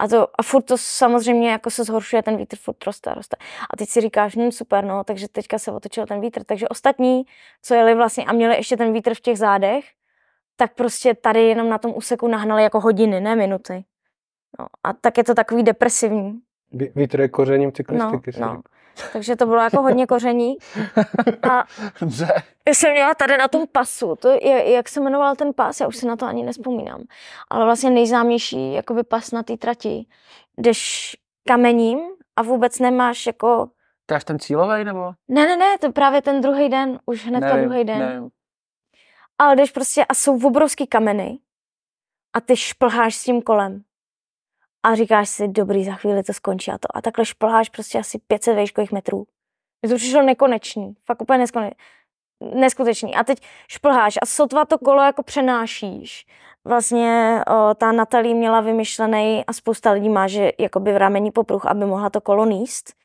A, to, a furt to samozřejmě jako se zhoršuje, ten vítr furt roste a roste. A teď si říkáš, hm, super, no, takže teďka se otočil ten vítr. Takže ostatní, co jeli vlastně a měli ještě ten vítr v těch zádech, tak prostě tady jenom na tom úseku nahnali jako hodiny, ne minuty. No, a tak je to takový depresivní. Vítr je kořením No, cyklistiky. no. říkal. Takže to bylo jako hodně koření. A Dobře. já jsem měla tady na tom pasu, to je, jak se jmenoval ten pas, já už si na to ani nespomínám, ale vlastně nejznámější jakoby pas na té trati. Jdeš kamením a vůbec nemáš jako, To až ten cílový, nebo? ne, ne, ne, to je právě ten druhý den, už hnedka Nevím, druhý den. nevím. Ale jdeš prostě a jsou obrovský kameny a ty šplháš s tím kolem. A říkáš si, dobrý, za chvíli to skončí a to. A takhle šplháš prostě asi 500 výškových metrů. Mně to přišlo nekonečný, fakt úplně neskutečný. A teď šplháš a sotva to kolo jako přenášíš. Vlastně o, ta Natalie měla vymyšlený a spousta lidí má, že jakoby v ramení popruh, aby mohla to kolo níst.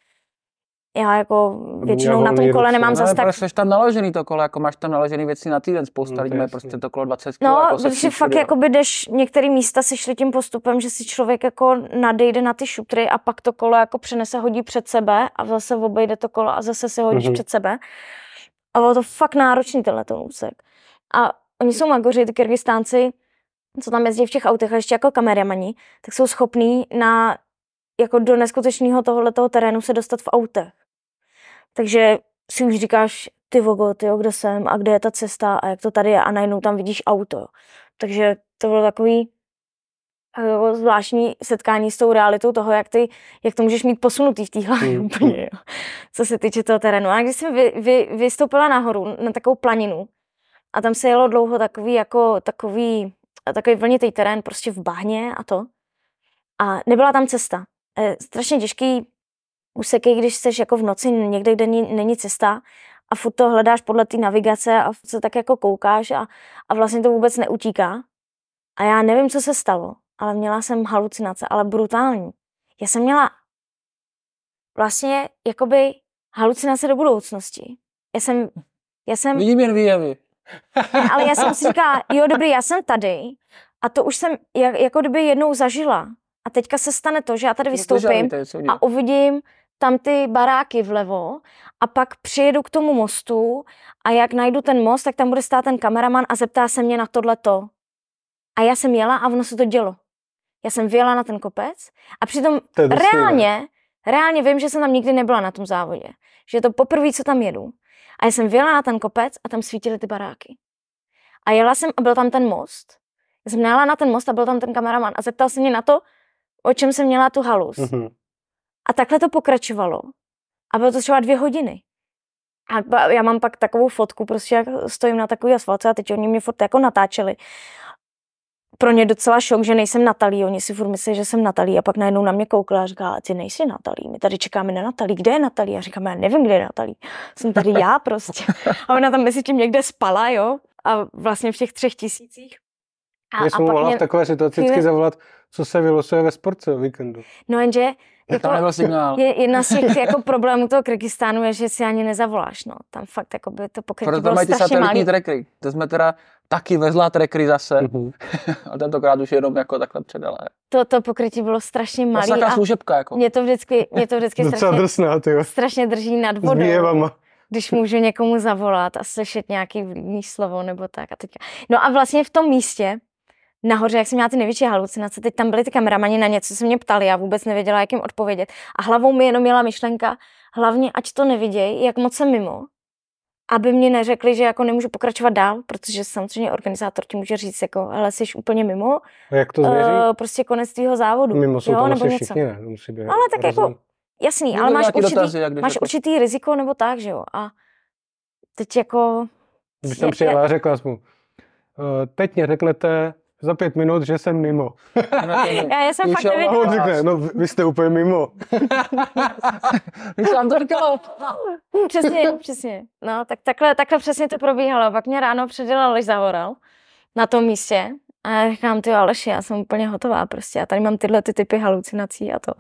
Já jako většinou na tom kole nemám No, zas ale tak protože jsi tam naložený to kolo, jako máš tam naložený věci na týden, spousta No, lidí má prostě to kolo 20 kg. No, jako se protože fakt všude. jakoby jdeš, některé místa se šly tím postupem, že si člověk jako nadejde na ty šutry a pak to kolo jako přenese, hodí před sebe a zase obejde to kolo a zase si hodíš Mhm. před sebe. A bylo to fakt náročný tenhle ten úsek. A oni jsou magoři, ty Kyrgyzstánci, co tam jezdí v těch autech a ještě jako kameramani, tak jsou schopní na jako do neskutečného tohoto terénu se dostat v autech. Takže si už říkáš, ty vogo, ty kde jsem a kde je ta cesta a jak to tady je a najednou tam vidíš auto. Takže to bylo takový eh, zvláštní setkání s tou realitou toho, jak, ty, jak to můžeš mít posunutý v té hlavě Mm. úplně, jo. co se týče toho terénu. A když jsem vy, vy, vystoupila nahoru na takovou planinu a tam se jelo dlouho takový jako takový, takový vlnitý terén prostě v bahně a to. A nebyla tam cesta. Eh, strašně těžký úseky, když jsi jako v noci někde, kde není, není cesta a furt to hledáš podle té navigace a se tak jako koukáš a, a vlastně to vůbec neutíká. A já nevím, co se stalo, ale měla jsem halucinace, ale brutální. Já jsem měla vlastně jakoby halucinace do budoucnosti. Já jsem, já jsem... Vidím jen výjevy. ale já jsem si říkala, jo dobrý, já jsem tady a to už jsem jak, jako kdyby jednou zažila. A teďka se stane to, že já tady vystoupím a uvidím tam ty baráky vlevo a pak přijedu k tomu mostu a jak najdu ten most, tak tam bude stát ten kameraman a zeptá se mě na tohleto. A já jsem jela a ono se to dělo. Já jsem vyjela na ten kopec a přitom reálně, reálně vím, že jsem tam nikdy nebyla na tom závodě. Že je to poprvé, co tam jedu. A já jsem vyjela na ten kopec a tam svítily ty baráky. A jela jsem a byl tam ten most. Já jsem na ten most a byl tam ten kameraman a zeptal se mě na to, o čem jsem měla tu halus. Mm-hmm. A takhle to pokračovalo. A bylo to třeba dvě hodiny. A já mám pak takovou fotku, prostě jak stojím na takový asfalce a teď oni mě furt jako natáčeli. Pro ně docela šok, že nejsem Natalí. Oni si furt myslí, že jsem Natalí a pak najednou na mě koukla a říká, ty nejsi Natalí, my tady čekáme na Natalí, kde je Natalí? A říkám, já nevím, kde je Natalí. Jsem tady já prostě. A ona tam mezi tím někde spala, jo? A vlastně v těch třech tisících. A, Mě a mě... v takové situaci vždycky zavolat, co se vylosuje ve sportce o víkendu. No jenže jako, nebyl signál. Je, jedna z těch jako problémů toho Kyrgyzstánu je, že si ani nezavoláš. No. Tam fakt jako by to pokrytí Proto bylo mají ty satelitní trackery. To jsme teda taky vezla trackery zase. Uh-huh. a tentokrát už jenom jako takhle předala. To, to pokrytí bylo strašně malé. To služebka jako. Mě to vždycky, mě to vždycky strašně, drsná, strašně drží nad vodou. Když můžu někomu zavolat a slyšet nějaký vlídný slovo nebo tak. A teďka. No a vlastně v tom místě, nahoře, jak jsem měla ty největší halucinace, teď tam byli ty kameramani na něco, se mě ptali, já vůbec nevěděla, jak jim odpovědět. A hlavou mi jenom měla myšlenka, hlavně ať to nevidějí, jak moc jsem mimo, aby mě neřekli, že jako nemůžu pokračovat dál, protože samozřejmě organizátor ti může říct, jako, hele, jsi úplně mimo. A jak to zvěří? Uh, prostě konec tvýho závodu. Mimo jsou jo, nebo něco. Všichni, ne? Musí být ale tak jako, jasný, ale máš určitý, dotazy, máš jako... určitý riziko nebo tak, že jo. A teď jako... Když jsem přijela a řekla jsem mu, uh, teď mě řeknete, za pět minut, že jsem mimo. já, já jsem fakt nevěděla. On řekne, no vy jste úplně mimo. Když vám to říkala. No, přesně, přesně. No, tak takhle, takhle přesně to probíhalo. Pak mě ráno předělal Aleš Zavoral na tom místě. A já říkám, ty Aleši, já jsem úplně hotová prostě. Já tady mám tyhle ty typy halucinací a to.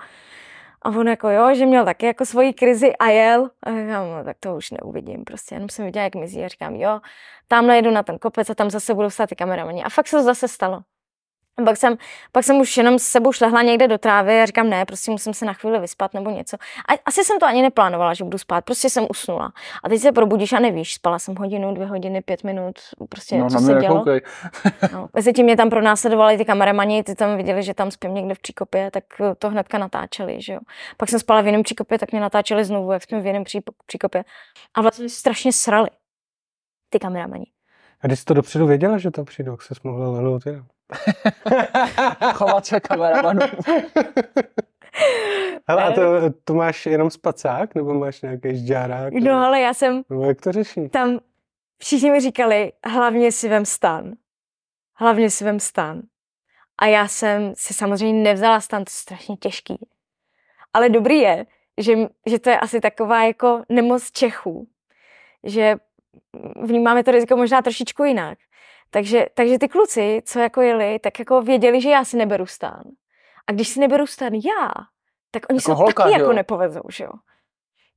A on jako jo, že měl taky jako svoji krizi a jel. A říkám, no, tak to už neuvidím prostě, jenom jsem viděla, jak mizí a říkám, jo, tam jedu na ten kopec a tam zase budou stát ty kameramani. A fakt se to zase stalo. A pak jsem, pak jsem už jenom s sebou šlehla někde do trávy a říkám, ne, prostě musím se na chvíli vyspat nebo něco. A asi jsem to ani neplánovala, že budu spát, prostě jsem usnula. A teď se probudíš a nevíš, spala jsem hodinu, dvě hodiny, pět minut, prostě no, co se dělo. No, mezi tím mě tam pronásledovali ty kameramani, ty tam viděli, že tam spím někde v příkopě, tak to hnedka natáčeli, že jo. Pak jsem spala v jiném příkopě, tak mě natáčeli znovu, jak spím v jiném příkopě. A vlastně strašně srali ty kameramani. A když jsi to dopředu věděla, že to přijdu, jak se mohla lehnout jinam? Chovat se kameramanů. Hele, a to, to máš jenom spacák, nebo máš nějaký žďárák? No, ale já jsem... No, jak to řeší? Tam všichni mi říkali, hlavně si vem stan. Hlavně si vem stan. A já jsem si samozřejmě nevzala stan, to je strašně těžký. Ale dobrý je, že, že to je asi taková jako nemoc Čechů, že vnímáme to riziko možná trošičku jinak. Takže, takže ty kluci, co jako jeli, tak jako věděli, že já si neberu stán. A když si neberu stán já, tak oni jako se holka, taky jo. jako nepovezou, že jo.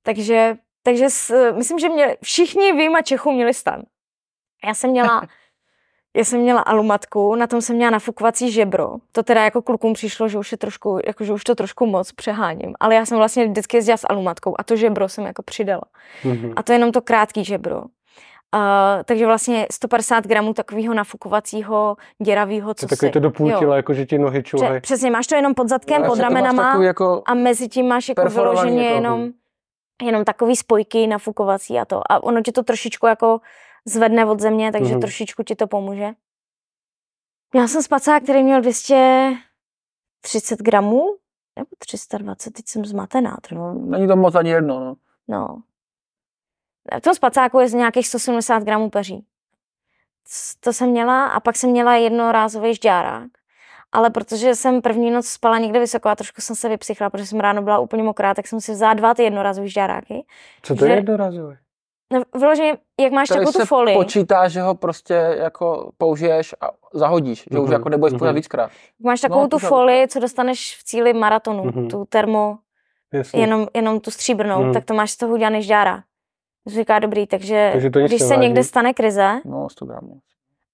Takže, takže s, myslím, že mě, všichni výjima Čechů měli stan. Já jsem měla, já jsem měla alumatku, na tom jsem měla nafukovací žebro. To teda jako klukům přišlo, že už je trošku, jako že už to trošku moc přeháním. Ale já jsem vlastně vždycky jezdila s alumatkou a to žebro jsem jako přidala. Mm-hmm. A to je jenom to krátký žebro. Uh, takže vlastně 150 gramů takového nafukovacího děravého, co to takový to do půl těla, jako že ti nohy čuhají. Přesně, máš to jenom pod zadkem, no, pod ramenama jako a mezi tím máš jako vyloženě jako jenom, jenom takový spojky nafukovací a to. A ono ti to trošičku jako zvedne od země, takže mm-hmm. trošičku ti to pomůže. Měla jsem spacák, který měl 230 gramů, nebo 320, teď jsem zmatená. No, není to moc ani jedno, no. No, v tom spacáku je z nějakých 170 gramů peří. To jsem měla a pak jsem měla jednorázový žďárák. Ale protože jsem první noc spala někde vysoko a trošku jsem se vypsychla, protože jsem ráno byla úplně mokrá, tak jsem si vzala dva ty jednorázové žďáráky. Co to že... je jednorázové? No, vyloženě, jak máš takovou tu se folii. počítá, že ho prostě jako použiješ a zahodíš, že už Mhm, jako nebudeš používat mhm. víckrát. Máš takovou No, tu folii, co dostaneš v cíli maratonu, Mhm. tu termo, Jasně. jenom, jenom tu stříbrnou, Mhm. tak to máš z toho udělaný žára. Říká dobrý, takže, Takže to když se někde stane krize, No, 100 gramů.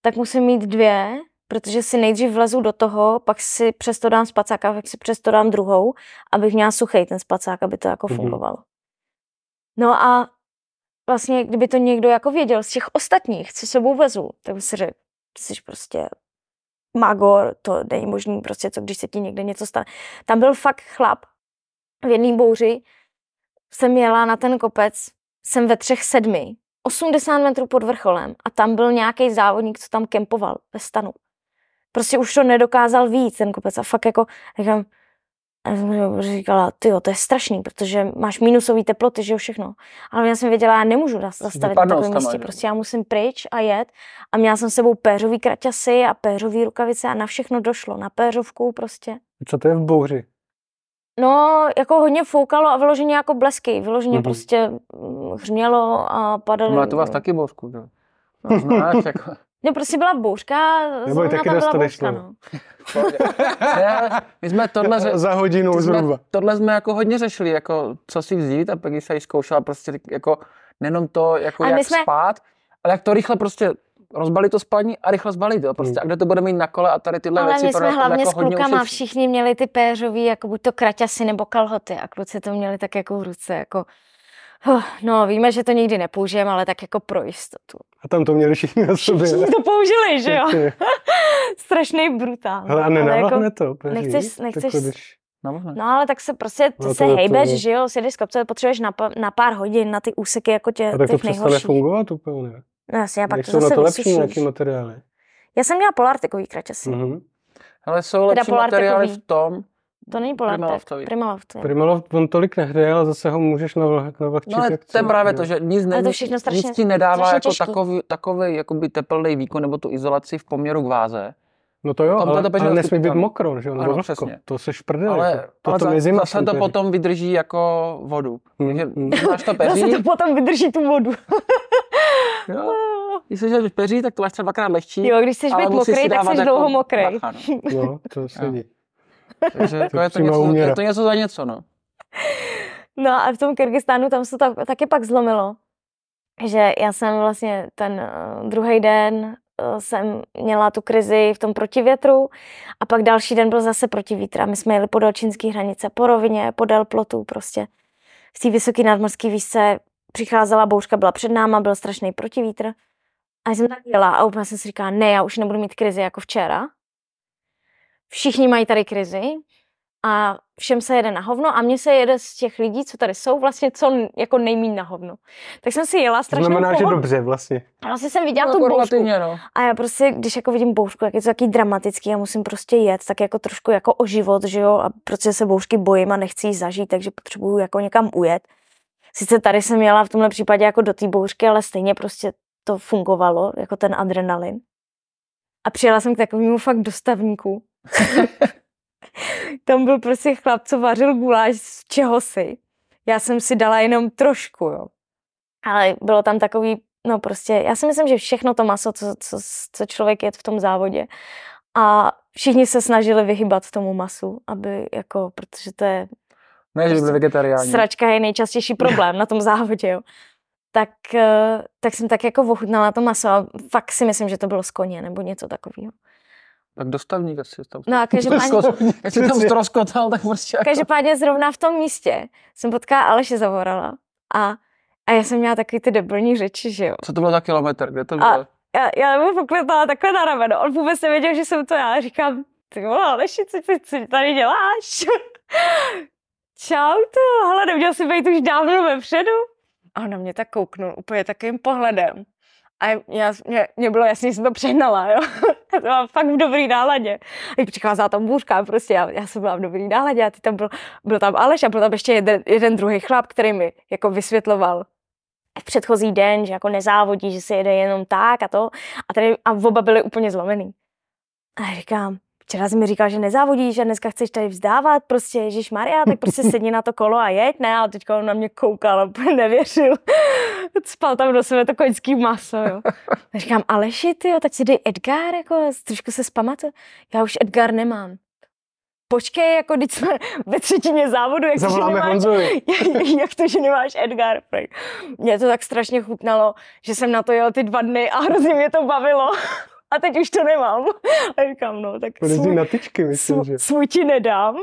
tak musím mít dvě, protože si nejdřív vlezu do toho, pak si přesto dám spacák a pak si přesto dám druhou, abych měla suchý ten spacák, aby to jako Mhm. fungovalo. No a vlastně, kdyby to někdo jako věděl z těch ostatních, co sebou vezu, tak by si řekl, ty jsi prostě magor, to není možný, prostě co, když se ti někde něco stane. Tam byl fakt chlap v jedné bouři, jsem jela na ten kopec, jsem ve třech sedmi, 80 metrů pod vrcholem a tam byl nějaký závodník, co tam kempoval ve stanu. Prostě už to nedokázal víc ten kopec a fakt jako, říkám, já jsem říkala, ty to je strašný, protože máš minusové teploty, že jo, všechno. Ale já jsem věděla, já nemůžu zas- zastavit na takovém místě, prostě já musím pryč a jet. A měla jsem s sebou péřový kraťasy a péřový rukavice a na všechno došlo, na péřovku prostě. Co to je v bouři? No, jako hodně foukalo a vyloženě jako blesky, vyloženě Mhm. prostě mm, hřmělo a padaly. Má to vás taky bouřku, že? jo? No, znáš, jako. No, prostě byla bouřka, Nebo je zrovna taky byla bouřka, no. Ne, my jsme tohle, ře- Za hodinu my zhruba. jsme, tohle jsme jako hodně řešili, jako co si vzít a pak když se jí zkoušela prostě jako nejenom to, jako Ale jak jsme- spát, ale jak to rychle prostě rozbalit to spaní a rychle zbalit, jo, prostě. Hmm. A kde to bude mít na kole a tady tyhle Ale věci. my jsme pro- hlavně jako s klukama ušetří. všichni měli ty péřový, jako buď to kraťasy nebo kalhoty a kluci to měli tak jako v ruce, jako no víme, že to nikdy nepoužijeme, ale tak jako pro jistotu. A tam to měli všichni na sobě. Všichni to použili, že jo? Strašný brutál. Hele, a Ale nenavahne jako, to? peří? nechceš- nechceš- když... No, no ale tak se prostě, ty No se to- to- hejbeš, že jo, sjedeš z kopce, potřebuješ na, na pár hodin na ty úseky jako tě, A tak to těch přestane nejhorších. fungovat úplně, ne? No jasně, a pak Jak to jsou na zase to lepší nějaký materiály? Já jsem měla polartikový kraťasy. Mhm. Ale jsou lepší materiály v tom, To není polartek. Primalovtový. Primalov, on tolik nehřeje, ale zase ho můžeš navlh- navlhčit. No ale jak to je právě to, že nic, není, to všechno strašně- nic ti nedává jako těžký. takový, takový jakoby teplný výkon nebo tu izolaci v poměru k váze. No to jo, Tam to ale, to ale nesmí být mokro, že jo, Ano, vlhko. přesně. To se šprdel, Ale, to, ale to za, zase to peří. potom vydrží jako vodu. Hmm, Takže hmm. když máš to Zase peří, to potom vydrží tu vodu. jo, když se žiješ peří, tak to máš třeba dvakrát lehčí. Jo, když chceš ale být mokrý, tak jsi jako dlouho mokrý. no. No, to sedí. Takže jako je, to něco, je to něco za něco, no. No a v tom Kyrgyzstánu tam se to tak, taky pak zlomilo, že já jsem vlastně ten uh, druhý den jsem měla tu krizi v tom protivětru a pak další den byl zase protivítr a my jsme jeli podél čínské hranice, po rovině, podél plotů prostě. V té vysoké nadmorské výšce přicházela bouřka, byla před náma, byl strašný protivítr. A jsem tak jela a úplně jsem si říkala, ne, já už nebudu mít krizi jako včera. Všichni mají tady krizi a všem se jede na hovno a mně se jede z těch lidí, co tady jsou, vlastně co jako nejmín na hovno. Tak jsem si jela To strašnou znamená, že pohodu. dobře vlastně. A vlastně jsem viděla no tu bouřku. no. A já prostě, když jako vidím bouřku, jak je to taky dramatický a musím prostě jet, tak jako trošku jako o život, že jo, a protože se bouřky bojím a nechci ji zažít, takže potřebuju jako někam ujet. Sice tady jsem jela v tomhle případě jako do té bouřky, ale stejně prostě to fungovalo, jako ten adrenalin. A přijela jsem k takovému fakt dostavníku. Tam byl prostě chlap, co vařil guláš z čehosi. Já jsem si dala jenom trošku, jo. Ale bylo tam takový, no prostě, já si myslím, že všechno to maso, co, co, co člověk je v tom závodě. A všichni se snažili vyhybat tomu masu, aby jako, protože to je Ne, že by byl Prostě vegetariální. Sračka je nejčastější problém na tom závodě, jo. Tak, eh, tak jsem tak jako ochutnala to maso a fakt si myslím, že to bylo z koně nebo něco takového. Tak dostavník asi tam. No a každopádně, Jak jsi tam stroskotal, tak prostě jako... každopádně zrovna v tom místě jsem potkala Aleše Zavorala a, a já jsem měla takový ty debilní řeči, že jo. Co to bylo za kilometr? Kde to A- bylo? Já, já mu poklepala takhle na rameno, on vůbec nevěděl, že jsem to já. Říkám, ty vole, Aleši, co, ty, co tady děláš? Čau, ty, hele, neměl jsi být už dávno vepředu? A on na mě tak kouknul úplně takovým pohledem. A já, mě, mě bylo jasně, že jsem to přehnala, jo. Já to mám fakt v dobrý náladě. A přicházela tam bůřka, prostě já, já jsem byla v dobrý náladě a ty tam byl, byl tam Aleš a byl tam ještě jeden, jeden druhý chlap, který mi jako vysvětloval v předchozí den, že jako nezávodí, že se jede jenom tak a to. A, tady, a oba byli úplně zlomený. A já říkám, včera jsi mi říkal, že nezávodíš a dneska chceš tady vzdávat, prostě Ježíš Maria, tak prostě sedni na to kolo a jeď, ne? A teďka on na mě koukal a úplně nevěřil. spal tam do sebe to koňský maso, jo. A říkám, Aleši, ty jo, tak si dej Edgar, jako trošku se zpamatuj. Já už Edgar nemám. Počkej, jako když jsme ve třetině závodu, jak to, že nemáš, jak to, že nemáš Edgar. Mě to tak strašně chutnalo, že jsem na to jel ty dva dny a hrozně mě to bavilo. A teď už to nemám. A říkám, no, tak svůj, na tyčky, myslím, že. svůj, svůj ti nedám.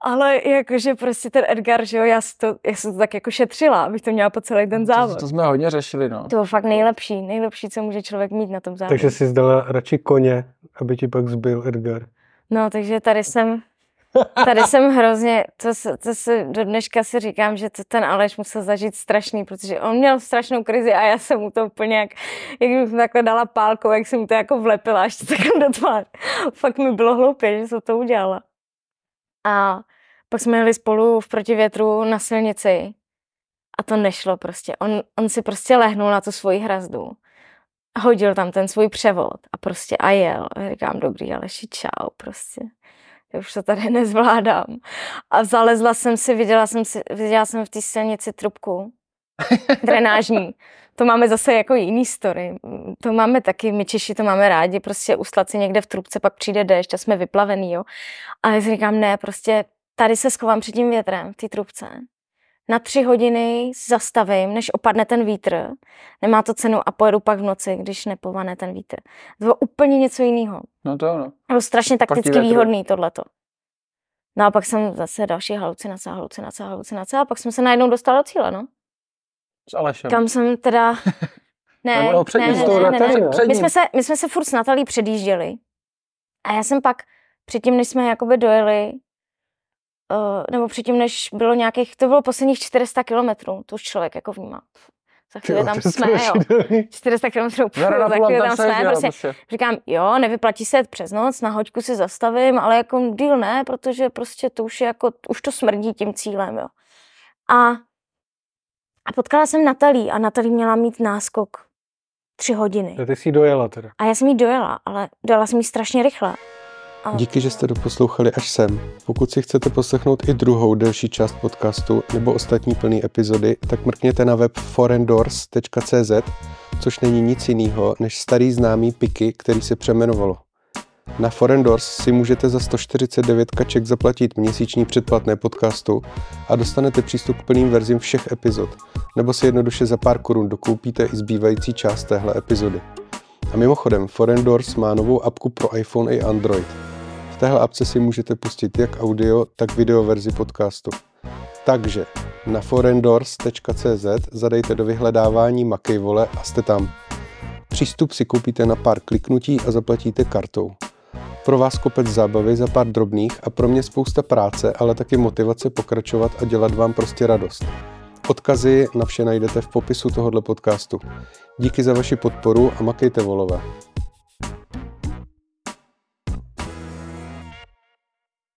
Ale jakože prostě ten Edgar, že jo, já, si to, já jsem to tak jako šetřila, abych to měla po celý ten To, závod. to jsme hodně řešili, no. To bylo fakt nejlepší, nejlepší, co může člověk mít na tom závodě. Takže jsi zdala radši koně, aby ti pak zbyl Edgar. No, takže tady jsem, tady jsem hrozně, to, to se do dneška si říkám, že to ten Aleš musel zažít strašný, protože on měl strašnou krizi a já jsem mu to úplně jak, jak bych mu takhle dala pálkou, jak jsem mu to jako vlepila až takhle do tváře. Fakt mi bylo hloupě, že jsem to udělala. A pak jsme jeli spolu v protivětru na silnici a to nešlo prostě. On, on si prostě lehnul na tu svoji hrazdu hodil tam ten svůj převod a prostě a jel. A říkám, dobrý, Aleši, čau, prostě. Já už to tady nezvládám. A zalezla jsem si, viděla jsem, si, viděla jsem v té silnici trubku drenážní. To máme zase jako jiný story. To máme taky, my Češi to máme rádi, prostě uslat si někde v trubce, pak přijde déšť a jsme vyplavený, jo. Ale já si říkám, ne, prostě tady se schovám před tím větrem v té trubce. Na tři hodiny zastavím, než opadne ten vítr. Nemá to cenu a pojedu pak v noci, když nepovane ten vítr. To bylo úplně něco jiného. No to ano. Bylo strašně takticky větru. výhodný tohleto. No a pak jsem zase další halucinace, halucinace, halucinace a pak jsem se najednou dostala do cíle, no. S Alešem. Kam jsem teda... Ne, ne, ne, ne, ne, ne, ne. ne? My jsme, se, my jsme se furt s Natalí předjížděli a já jsem pak, předtím, než jsme jakoby dojeli, uh, nebo předtím, než bylo nějakých, to bylo posledních 400 kilometrů, to už člověk jako vnímá. Za chvíli tam jsme, jo. 400 kilometrů, Zara na za chvíli tam jsme, prostě prostě. Říkám, jo, nevyplatí se jet přes noc, na hoďku si zastavím, ale jako díl ne, protože prostě to už je jako, už to smrdí tím cílem, jo. A, a potkala jsem Natalí a Natalí měla mít náskok tři hodiny. A ty jsi dojela teda. A já jsem jí dojela, ale dojela jsem jí strašně rychle. Díky, že jste doposlouchali až sem. Pokud si chcete poslechnout i druhou delší část podcastu nebo ostatní plné epizody, tak mrkněte na web forendors.cz, což není nic jiného než starý známý Piky, který se přeměnovalo. Na Forendors si můžete za 149 kaček zaplatit měsíční předplatné podcastu a dostanete přístup k plným verzím všech epizod, nebo si jednoduše za pár korun dokoupíte i zbývající část téhle epizody. A mimochodem, Forendors má novou apku pro iPhone i Android. Téhle apce si můžete pustit jak audio, tak video verzi podcastu. Takže na forendors.cz zadejte do vyhledávání Makej vole a jste tam. Přístup si koupíte na pár kliknutí a zaplatíte kartou. Pro vás kopec zábavy za pár drobných a pro mě spousta práce, ale taky motivace pokračovat a dělat vám prostě radost. Odkazy na vše najdete v popisu tohoto podcastu. Díky za vaši podporu a makejte volové.